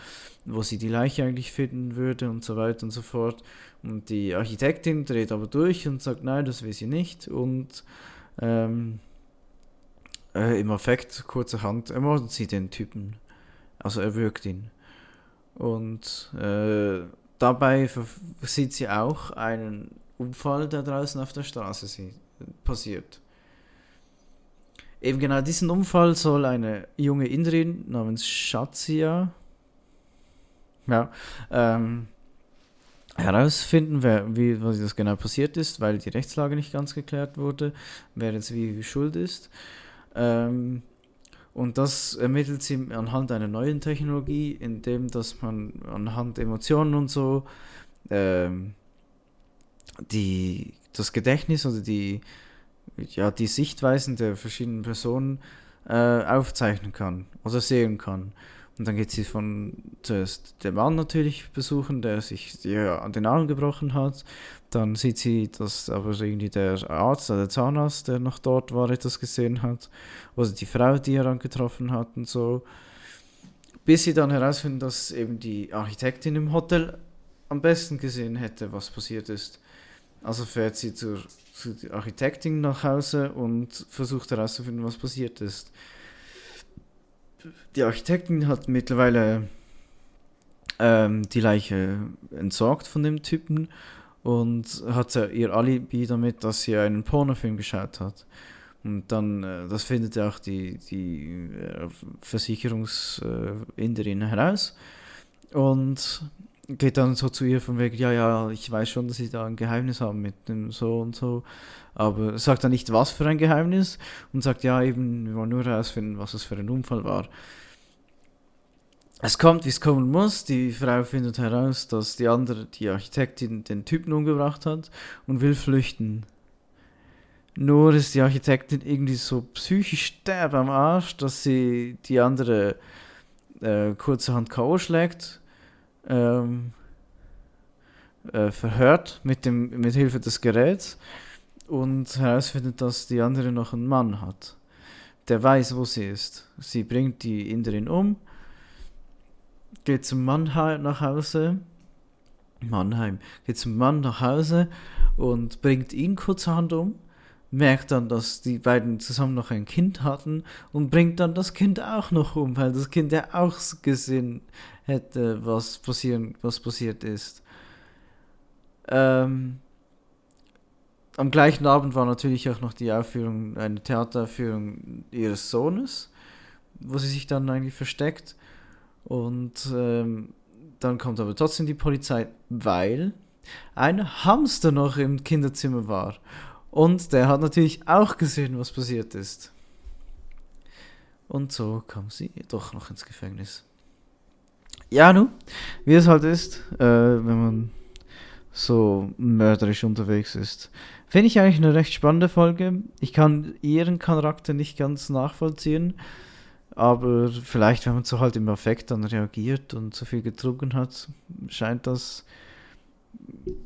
wo sie die Leiche eigentlich finden würde und so weiter und so fort. Und die Architektin dreht aber durch und sagt, nein, das will sie nicht. Und ähm, äh, im Effekt, kurzerhand, ermordet sie den Typen. Also er wirkt ihn. Und äh, dabei sieht sie auch einen Unfall, der draußen auf der Straße passiert. Eben genau diesen Unfall soll eine junge Inderin namens Shazia ja, ähm, herausfinden, wer, wie was das genau passiert ist, weil die Rechtslage nicht ganz geklärt wurde, wer jetzt wie, schuld ist. Ähm, und das ermittelt sie anhand einer neuen Technologie, indem dass man anhand Emotionen und so ähm, die, das Gedächtnis oder die, ja, die Sichtweisen der verschiedenen Personen äh, aufzeichnen kann oder sehen kann. Und dann geht sie von zuerst den Mann natürlich besuchen, der sich ja, an den Arm gebrochen hat. Dann sieht sie, dass aber irgendwie der Arzt oder der Zahnarzt, der noch dort war, etwas gesehen hat. Oder die Frau, die er angetroffen hat und so. Bis sie dann herausfinden, dass eben die Architektin im Hotel am besten gesehen hätte, was passiert ist. Also fährt sie zur, zur Architektin nach Hause und versucht herauszufinden, was passiert ist. Die Architektin hat mittlerweile ähm, die Leiche entsorgt von dem Typen und hat ihr Alibi damit, dass sie einen Pornofilm geschaut hat. Und dann, äh, das findet auch die, die äh, Versicherungsinderin heraus. Und geht dann so zu ihr von wegen, ja, ja, ich weiß schon, dass sie da ein Geheimnis haben mit dem so und so, aber sagt dann nicht, was für ein Geheimnis und sagt, ja, eben, wir wollen nur herausfinden, was es für ein Unfall war. Es kommt, wie es kommen muss. Die Frau findet heraus, dass die andere, die Architektin, den Typen umgebracht hat und will flüchten. Nur ist die Architektin irgendwie so psychisch derb am Arsch, dass sie die andere äh, kurzerhand K.O. schlägt ähm, äh, verhört mit, dem, mit Hilfe des Geräts und herausfindet, dass die andere noch einen Mann hat. Der weiß, wo sie ist. Sie bringt die Inderin um, geht zum Mann nach Hause. Mannheim geht zum Mann nach Hause und bringt ihn kurzerhand um merkt dann, dass die beiden zusammen noch ein Kind hatten und bringt dann das Kind auch noch um, weil das Kind ja auch gesehen hätte, was, passieren, was passiert ist. Ähm, am gleichen Abend war natürlich auch noch die Aufführung, eine Theateraufführung ihres Sohnes, wo sie sich dann eigentlich versteckt. Und ähm, dann kommt aber trotzdem die Polizei, weil ein Hamster noch im Kinderzimmer war. Und der hat natürlich auch gesehen, was passiert ist. Und so kam sie doch noch ins Gefängnis. Ja, nun, wie es halt ist, äh, wenn man so mörderisch unterwegs ist. Finde ich eigentlich eine recht spannende Folge. Ich kann ihren Charakter nicht ganz nachvollziehen, aber vielleicht, wenn man so halt im Affekt dann reagiert und so viel getrunken hat, scheint das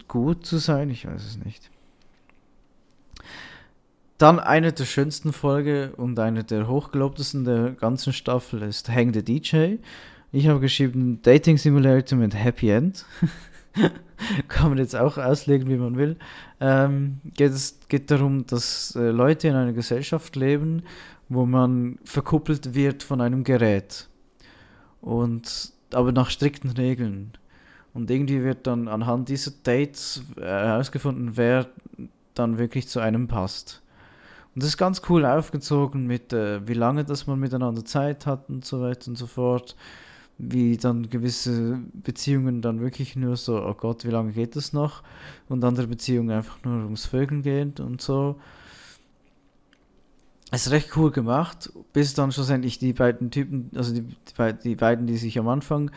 gut zu sein. Ich weiß es nicht. Dann eine der schönsten Folge und eine der hochgelobtesten der ganzen Staffel ist Hang the DJ. Ich habe geschrieben Dating Simulator mit Happy End. Kann man jetzt auch auslegen, wie man will. Ähm, geht es geht darum, dass äh, Leute in einer Gesellschaft leben, wo man verkuppelt wird von einem Gerät. Und aber nach strikten Regeln. Und irgendwie wird dann anhand dieser Dates äh, herausgefunden, wer dann wirklich zu einem passt. Und das ist ganz cool aufgezogen mit, äh, wie lange das man miteinander Zeit hat und so weiter und so fort. Wie dann gewisse Beziehungen dann wirklich nur so, oh Gott, wie lange geht das noch? Und andere Beziehungen einfach nur ums Vögeln gehen und so. Ist recht cool gemacht, bis dann schlussendlich die beiden Typen, also die, die beiden, die sich am Anfang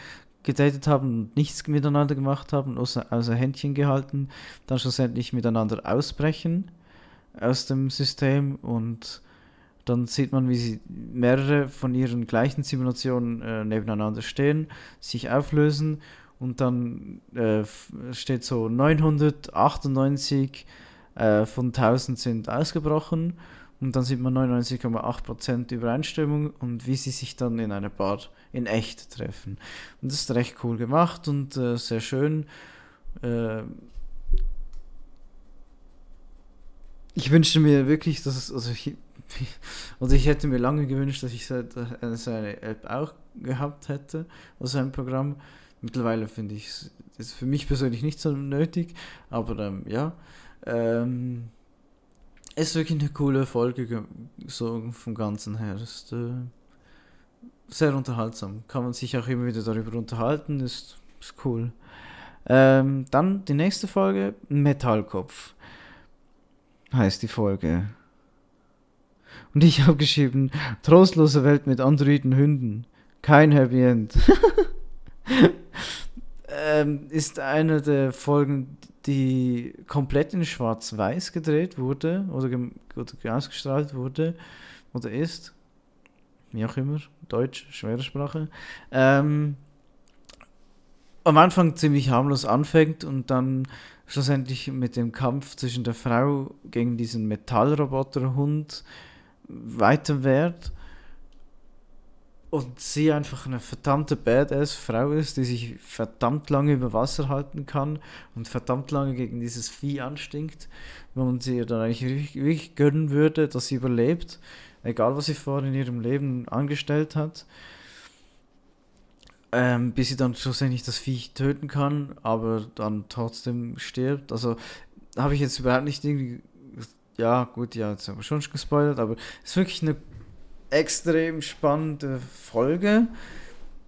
gedatet haben und nichts miteinander gemacht haben, außer, außer Händchen gehalten, dann schlussendlich miteinander ausbrechen aus dem System und dann sieht man, wie sie mehrere von ihren gleichen Simulationen äh, nebeneinander stehen, sich auflösen und dann äh, steht so 998 äh, von 1000 sind ausgebrochen und dann sieht man 99,8% Übereinstimmung und wie sie sich dann in einer Bar in echt treffen. Und das ist recht cool gemacht und äh, sehr schön. Äh, ich wünschte mir wirklich, dass es, also ich, also ich hätte mir lange gewünscht, dass ich so eine App auch gehabt hätte, also ein Programm. Mittlerweile finde ich es für mich persönlich nicht so nötig, aber ähm, ja. Ähm, ist wirklich eine coole Folge, so vom Ganzen her. Ist äh, sehr unterhaltsam. Kann man sich auch immer wieder darüber unterhalten, ist, ist cool. Ähm, dann die nächste Folge, Metallkopf. Heißt die Folge. Und ich habe geschrieben, trostlose Welt mit androiden Hünden. Kein Happy End. ähm, ist eine der Folgen, die komplett in Schwarz-Weiß gedreht wurde oder, oder ausgestrahlt wurde oder ist. Wie auch immer. Deutsch, schwere Sprache. Ähm, am Anfang ziemlich harmlos anfängt und dann schlussendlich mit dem Kampf zwischen der Frau gegen diesen Metallroboterhund weiter wird und sie einfach eine verdammte Badass-Frau ist, die sich verdammt lange über Wasser halten kann und verdammt lange gegen dieses Vieh anstinkt, wo man sie dann eigentlich wirklich, gönnen würde, dass sie überlebt, egal was sie vorher in ihrem Leben angestellt hat. Ähm, bis sie dann schlussendlich das Viech töten kann, aber dann trotzdem stirbt. Also habe ich jetzt überhaupt nicht irgendwie. Ja, gut, ja, jetzt haben wir schon gespoilert, aber es ist wirklich eine extrem spannende Folge.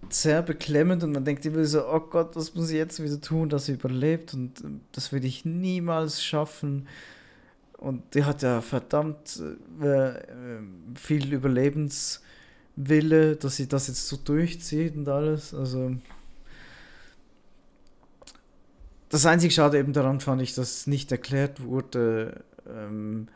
Sehr beklemmend und man denkt immer so, oh Gott, was muss ich jetzt wieder tun, dass sie überlebt und ähm, das würde ich niemals schaffen. Und die hat ja verdammt äh, äh, viel Überlebenswille, dass sie das jetzt so durchzieht und alles. Also das einzige Schade eben daran fand ich, dass nicht erklärt wurde, ähm,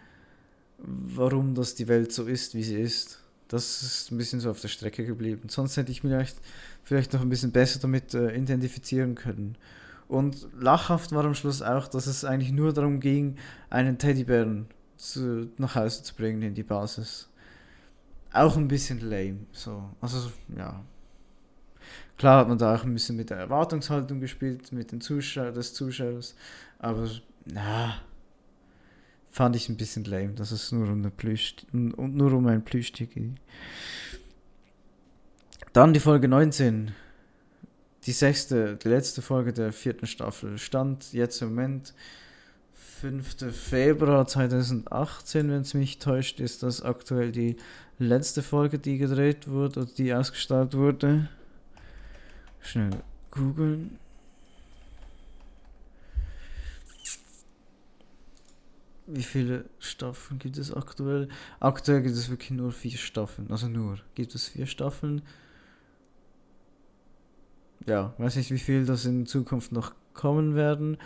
warum das die Welt so ist, wie sie ist. Das ist ein bisschen so auf der Strecke geblieben. Sonst hätte ich mich vielleicht, vielleicht noch ein bisschen besser damit äh, identifizieren können. Und lachhaft war am Schluss auch, dass es eigentlich nur darum ging, einen Teddybären zu, nach Hause zu bringen in die Basis. Auch ein bisschen lame. So. Also, ja. Klar hat man da auch ein bisschen mit der Erwartungshaltung gespielt, mit den Zuschauern des Zuschauers. Aber, na, fand ich ein bisschen lame, dass es nur um, eine Plüsch, und nur um ein Plüschtier ging. Dann die Folge 19. Die sechste, die letzte Folge der vierten Staffel. Stand jetzt im Moment 5. Februar 2018, wenn es mich täuscht, ist das aktuell die letzte Folge, die gedreht wurde oder die ausgestrahlt wurde. Schnell googeln. Wie viele Staffeln gibt es aktuell? Aktuell gibt es wirklich nur vier Staffeln. Also nur. Gibt es vier Staffeln? Ja, weiß nicht, wie viel das in Zukunft noch kommen werden.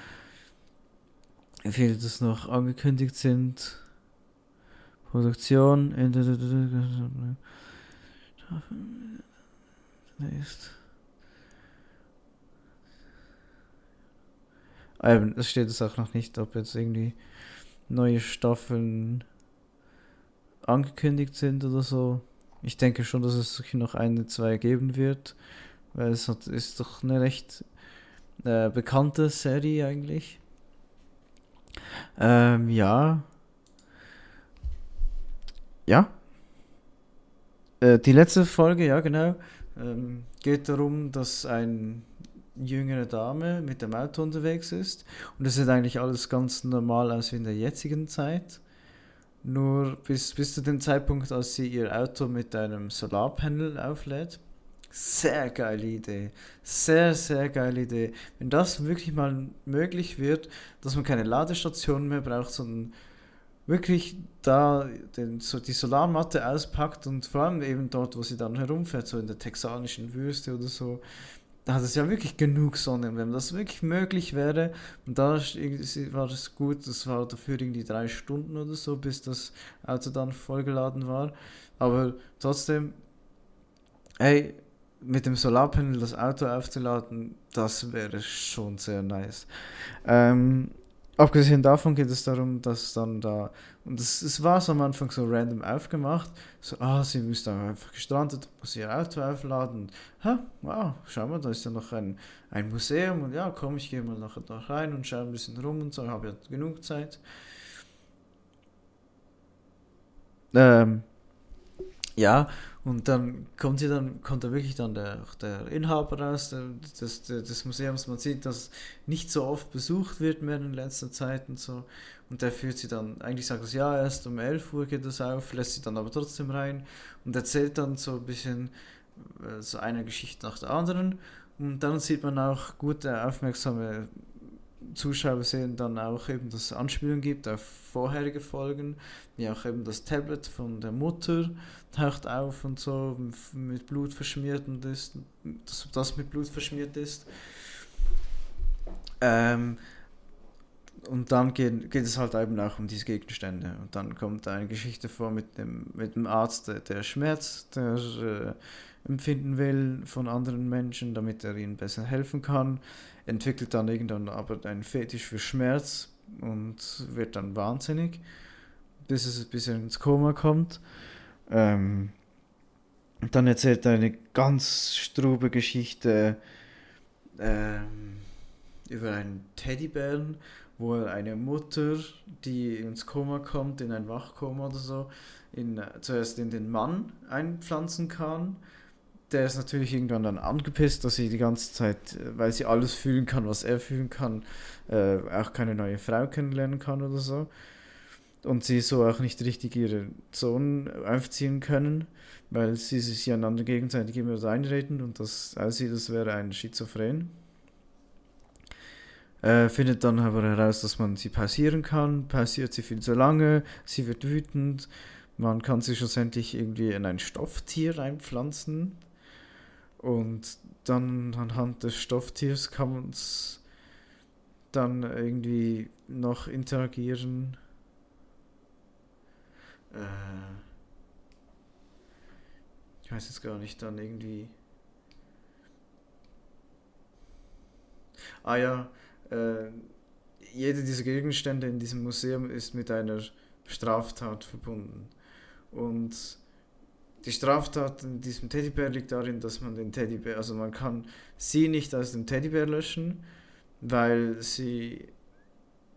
Wie viele das noch angekündigt sind. Produktion. Nächst. Ah, es steht es auch noch nicht, ob jetzt irgendwie neue Staffeln angekündigt sind oder so. Ich denke schon, dass es noch eine, zwei geben wird, weil es hat, ist doch eine recht äh, bekannte Serie eigentlich. Ähm, ja. Ja. Äh, die letzte Folge, ja genau. Ähm, geht darum, dass eine jüngere Dame mit dem Auto unterwegs ist und es sieht eigentlich alles ganz normal aus wie in der jetzigen Zeit. Nur bis, bis zu dem Zeitpunkt, als sie ihr Auto mit einem Solarpanel auflädt. Sehr geile Idee. Sehr, sehr geile Idee. Wenn das wirklich mal möglich wird, dass man keine Ladestation mehr braucht, sondern wirklich da den, so die Solarmatte auspackt und vor allem eben dort, wo sie dann herumfährt, so in der texanischen Wüste oder so, hat es ja wirklich genug Sonne. Wenn das wirklich möglich wäre, und da war es gut, das war dafür irgendwie drei Stunden oder so, bis das Auto dann vollgeladen war. Aber trotzdem, ey, mit dem Solarpanel das Auto aufzuladen, das wäre schon sehr nice. Ähm, Abgesehen davon geht es darum, dass dann da, und es, es war so am Anfang so random aufgemacht, so, ah, sie ist einfach gestrandet, muss ihr Auto aufladen. Ha, wow, schau mal, da ist ja noch ein, ein Museum und ja, komm, ich gehe mal nachher da rein und schaue ein bisschen rum und so, habe ja genug Zeit. Ähm, ja, und dann kommt sie dann, kommt da wirklich dann der, der Inhaber raus des, des Museums. Man sieht, dass nicht so oft besucht wird mehr in letzter Zeit und so. Und der führt sie dann, eigentlich sagt er, ja, erst um 11 Uhr geht das auf, lässt sie dann aber trotzdem rein und erzählt dann so ein bisschen äh, so eine Geschichte nach der anderen. Und dann sieht man auch gute, aufmerksame Zuschauer sehen dann auch eben, dass es Anspielungen gibt auf vorherige Folgen, wie auch eben das Tablet von der Mutter taucht auf und so mit Blut verschmiert und ist, dass das mit Blut verschmiert ist. Ähm, und dann geht, geht es halt eben auch um diese Gegenstände. Und dann kommt eine Geschichte vor mit dem, mit dem Arzt, der, der Schmerz, der äh, empfinden will von anderen Menschen, damit er ihnen besser helfen kann entwickelt dann irgendwann aber einen Fetisch für Schmerz und wird dann wahnsinnig, bis, es, bis er ins Koma kommt. Ähm, dann erzählt er eine ganz strube Geschichte ähm, über einen Teddybären, wo er eine Mutter, die ins Koma kommt, in ein Wachkoma oder so, in, zuerst in den Mann einpflanzen kann der ist natürlich irgendwann dann angepisst, dass sie die ganze Zeit, weil sie alles fühlen kann, was er fühlen kann, äh, auch keine neue Frau kennenlernen kann oder so. Und sie so auch nicht richtig ihren Sohn aufziehen können, weil sie sich einander gegenseitig immer einreden und das aussieht, als wäre ein Schizophren. Äh, findet dann aber heraus, dass man sie pausieren kann, pausiert sie viel zu lange, sie wird wütend, man kann sie schlussendlich irgendwie in ein Stofftier einpflanzen, und dann anhand des Stofftiers kann man es dann irgendwie noch interagieren. Äh, ich weiß jetzt gar nicht, dann irgendwie. Ah ja, äh, jede dieser Gegenstände in diesem Museum ist mit einer Straftat verbunden. Und die Straftat in diesem Teddybär liegt darin, dass man den Teddybär, also man kann sie nicht aus dem Teddybär löschen, weil sie,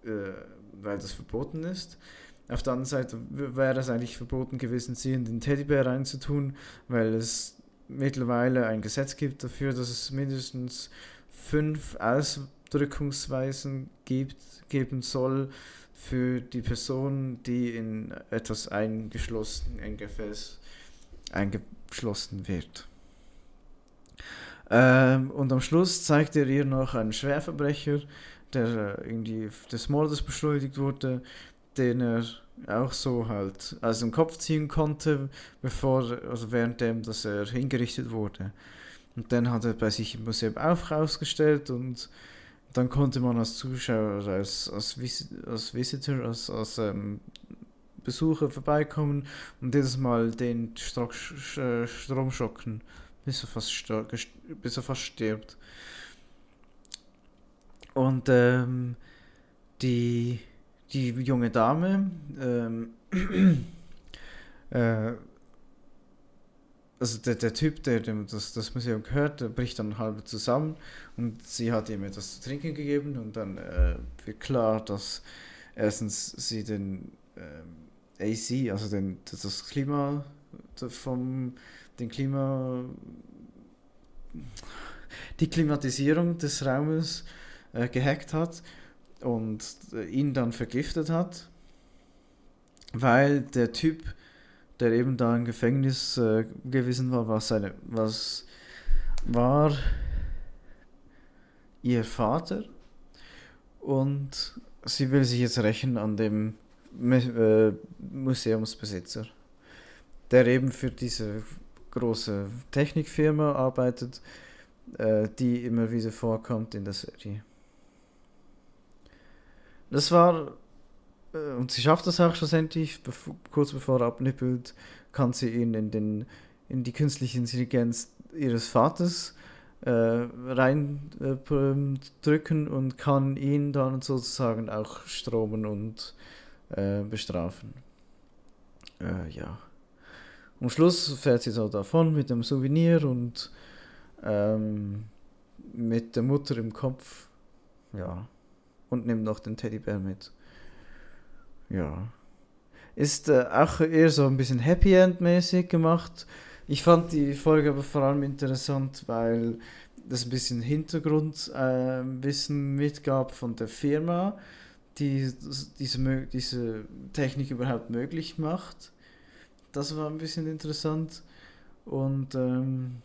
äh, weil das verboten ist. Auf der anderen Seite wäre es eigentlich verboten gewesen, sie in den Teddybär reinzutun, weil es mittlerweile ein Gesetz gibt dafür, dass es mindestens fünf Ausdrückungsweisen gibt, geben soll für die Person, die in etwas eingeschlossen, ein Gefäß eingeschlossen wird. Ähm, und am Schluss zeigt er ihr noch einen Schwerverbrecher, der äh, irgendwie des Mordes beschuldigt wurde, den er auch so halt aus dem Kopf ziehen konnte, bevor, also währenddem, dass er hingerichtet wurde. Und dann hat er bei sich im Museum auch rausgestellt und dann konnte man als Zuschauer, als, als, Vis als Visitor, als, als ähm, Besucher vorbeikommen und jedes Mal den Stro äh, Strom schocken, bis er fast, bis er fast stirbt. Und ähm, die, die junge Dame, ähm, äh, also der, der Typ, der dem das, das Museum gehört, der bricht dann halb zusammen und sie hat ihm etwas zu trinken gegeben und dann äh, wird klar, dass erstens sie den ähm, AC, also den, das Klima vom den Klima die Klimatisierung des Raumes äh, gehackt hat und äh, ihn dann vergiftet hat, weil der Typ, der eben da im Gefängnis äh, gewesen war, was, seine, was war ihr Vater und sie will sich jetzt rächen an dem Museumsbesitzer, der eben für diese große Technikfirma arbeitet, äh, die immer wieder vorkommt in der Serie. Das war, äh, und sie schafft das auch schlussendlich, kurz bevor er abnippelt, kann sie ihn in, den, in die künstliche Intelligenz ihres Vaters äh, reindrücken äh, und kann ihn dann sozusagen auch stromen und äh, bestrafen. Äh, ja. Am Schluss fährt sie so davon mit dem Souvenir und ähm, mit der Mutter im Kopf. Ja. Und nimmt noch den Teddybär mit. Ja. Ist äh, auch eher so ein bisschen Happy End mäßig gemacht. Ich fand die Folge aber vor allem interessant, weil das ein bisschen Hintergrundwissen äh, mitgab von der Firma, die diese, diese Technik überhaupt möglich macht. Das war ein bisschen interessant. Und ähm,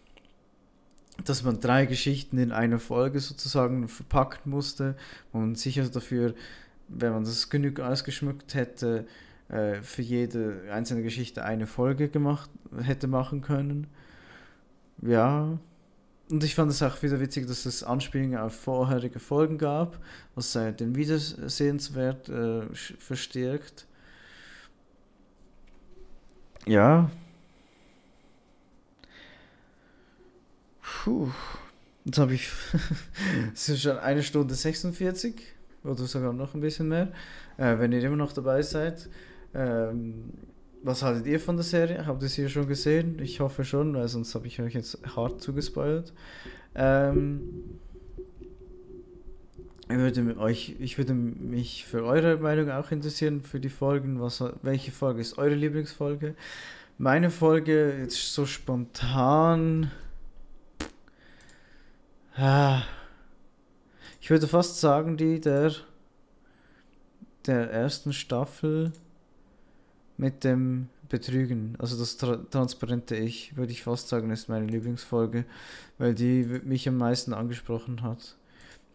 dass man drei Geschichten in einer Folge sozusagen verpacken musste und sicher dafür, wenn man das genug ausgeschmückt hätte, äh, für jede einzelne Geschichte eine Folge gemacht hätte machen können. Ja. Und ich fand es auch wieder witzig, dass es Anspielungen auf vorherige Folgen gab, was äh, den Wiedersehenswert äh, verstärkt. Ja. Puh. Jetzt habe ich. es ist schon eine Stunde 46 oder sogar noch ein bisschen mehr. Äh, wenn ihr immer noch dabei seid, ähm, was haltet ihr von der Serie? Habt ihr sie schon gesehen? Ich hoffe schon, weil sonst habe ich euch jetzt hart zugespoilt. Ähm, ich würde, euch, ich würde mich für eure Meinung auch interessieren, für die Folgen. Was, welche Folge ist eure Lieblingsfolge? Meine Folge, jetzt so spontan. Ah, ich würde fast sagen, die der, der ersten Staffel mit dem Betrügen, also das tra transparente Ich, würde ich fast sagen, ist meine Lieblingsfolge, weil die mich am meisten angesprochen hat.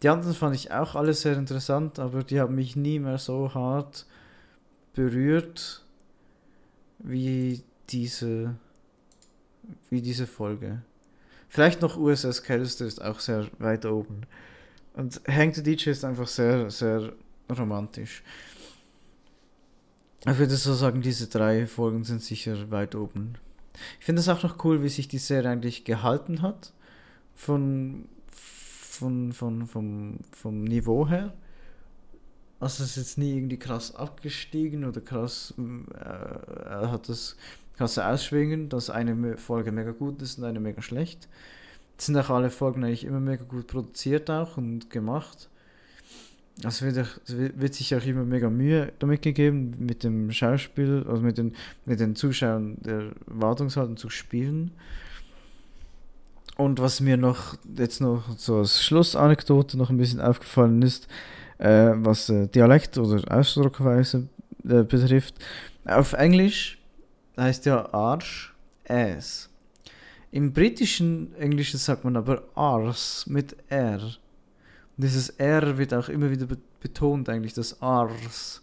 Die anderen fand ich auch alle sehr interessant, aber die haben mich nie mehr so hart berührt wie diese, wie diese Folge. Vielleicht noch USS Callister ist auch sehr weit oben. Und Hank the DJ ist einfach sehr, sehr romantisch. Ich würde so sagen, diese drei Folgen sind sicher weit oben. Ich finde es auch noch cool, wie sich die Serie eigentlich gehalten hat. Von, von, von, vom, vom Niveau her. Also es ist jetzt nie irgendwie krass abgestiegen oder krass, äh, hat das krasse Ausschwingen, dass eine Folge mega gut ist und eine mega schlecht. Es sind auch alle Folgen eigentlich immer mega gut produziert auch und gemacht. Also wird, wird sich auch immer mega Mühe damit gegeben, mit dem Schauspiel, also mit den, mit den Zuschauern der Wartungshaltung zu spielen. Und was mir noch jetzt noch so als Schlussanekdote noch ein bisschen aufgefallen ist, äh, was äh, Dialekt oder Ausdruckweise äh, betrifft. Auf Englisch heißt ja Arsch Ass. Im britischen Englischen sagt man aber Ars mit R. Dieses R wird auch immer wieder betont, eigentlich, das Ars.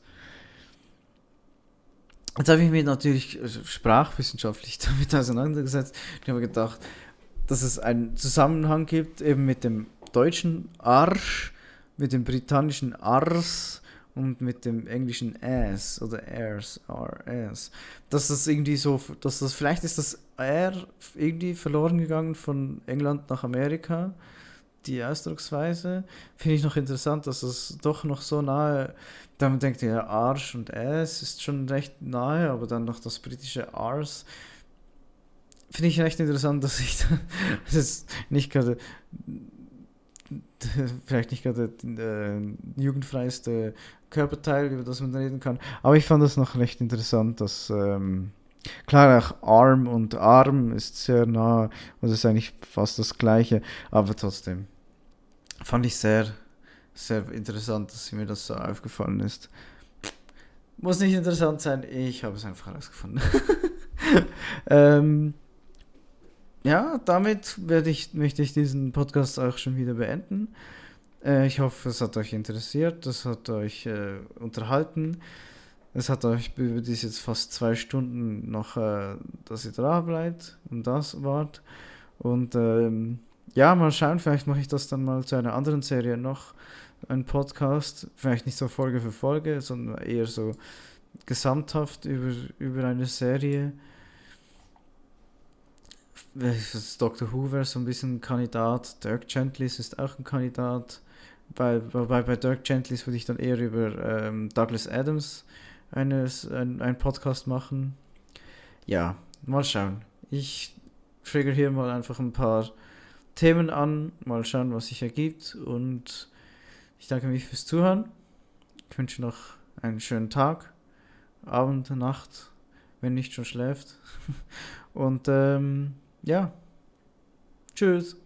Jetzt habe ich mich natürlich äh, sprachwissenschaftlich damit auseinandergesetzt. Ich habe gedacht, dass es einen Zusammenhang gibt, eben mit dem deutschen Arsch, mit dem britannischen Ars und mit dem englischen Ass oder Airs, RS. Dass das irgendwie so, dass das, vielleicht ist das R irgendwie verloren gegangen von England nach Amerika die Ausdrucksweise. Finde ich noch interessant, dass es doch noch so nahe, da man denkt, ja, Arsch und S ist schon recht nahe, aber dann noch das britische Ars. Finde ich recht interessant, dass ich das ist nicht gerade vielleicht nicht gerade der äh, jugendfreiste Körperteil, über das man reden kann. Aber ich fand das noch recht interessant, dass ähm, Klar, auch Arm und Arm ist sehr nah, und ist eigentlich fast das gleiche, aber trotzdem fand ich sehr, sehr interessant, dass mir das so aufgefallen ist. Muss nicht interessant sein, ich habe es einfach herausgefunden. ähm, ja, damit werde ich, möchte ich diesen Podcast auch schon wieder beenden. Äh, ich hoffe, es hat euch interessiert, es hat euch äh, unterhalten. Es hat euch über diese jetzt fast zwei Stunden noch, äh, dass ihr da bleibt und das wart. Und ähm, ja, mal schauen, vielleicht mache ich das dann mal zu einer anderen Serie noch, einen Podcast. Vielleicht nicht so Folge für Folge, sondern eher so gesamthaft über, über eine Serie. Dr. Who wäre so ein bisschen ein Kandidat. Dirk Gentlis ist auch ein Kandidat. Bei, bei, bei Dirk Gentlis würde ich dann eher über ähm, Douglas Adams eines, ein, ein Podcast machen. Ja, mal schauen. Ich trigger hier mal einfach ein paar Themen an, mal schauen, was sich ergibt. Und ich danke mich fürs Zuhören. Ich wünsche noch einen schönen Tag, Abend, Nacht, wenn nicht schon schläft. Und ähm, ja, tschüss.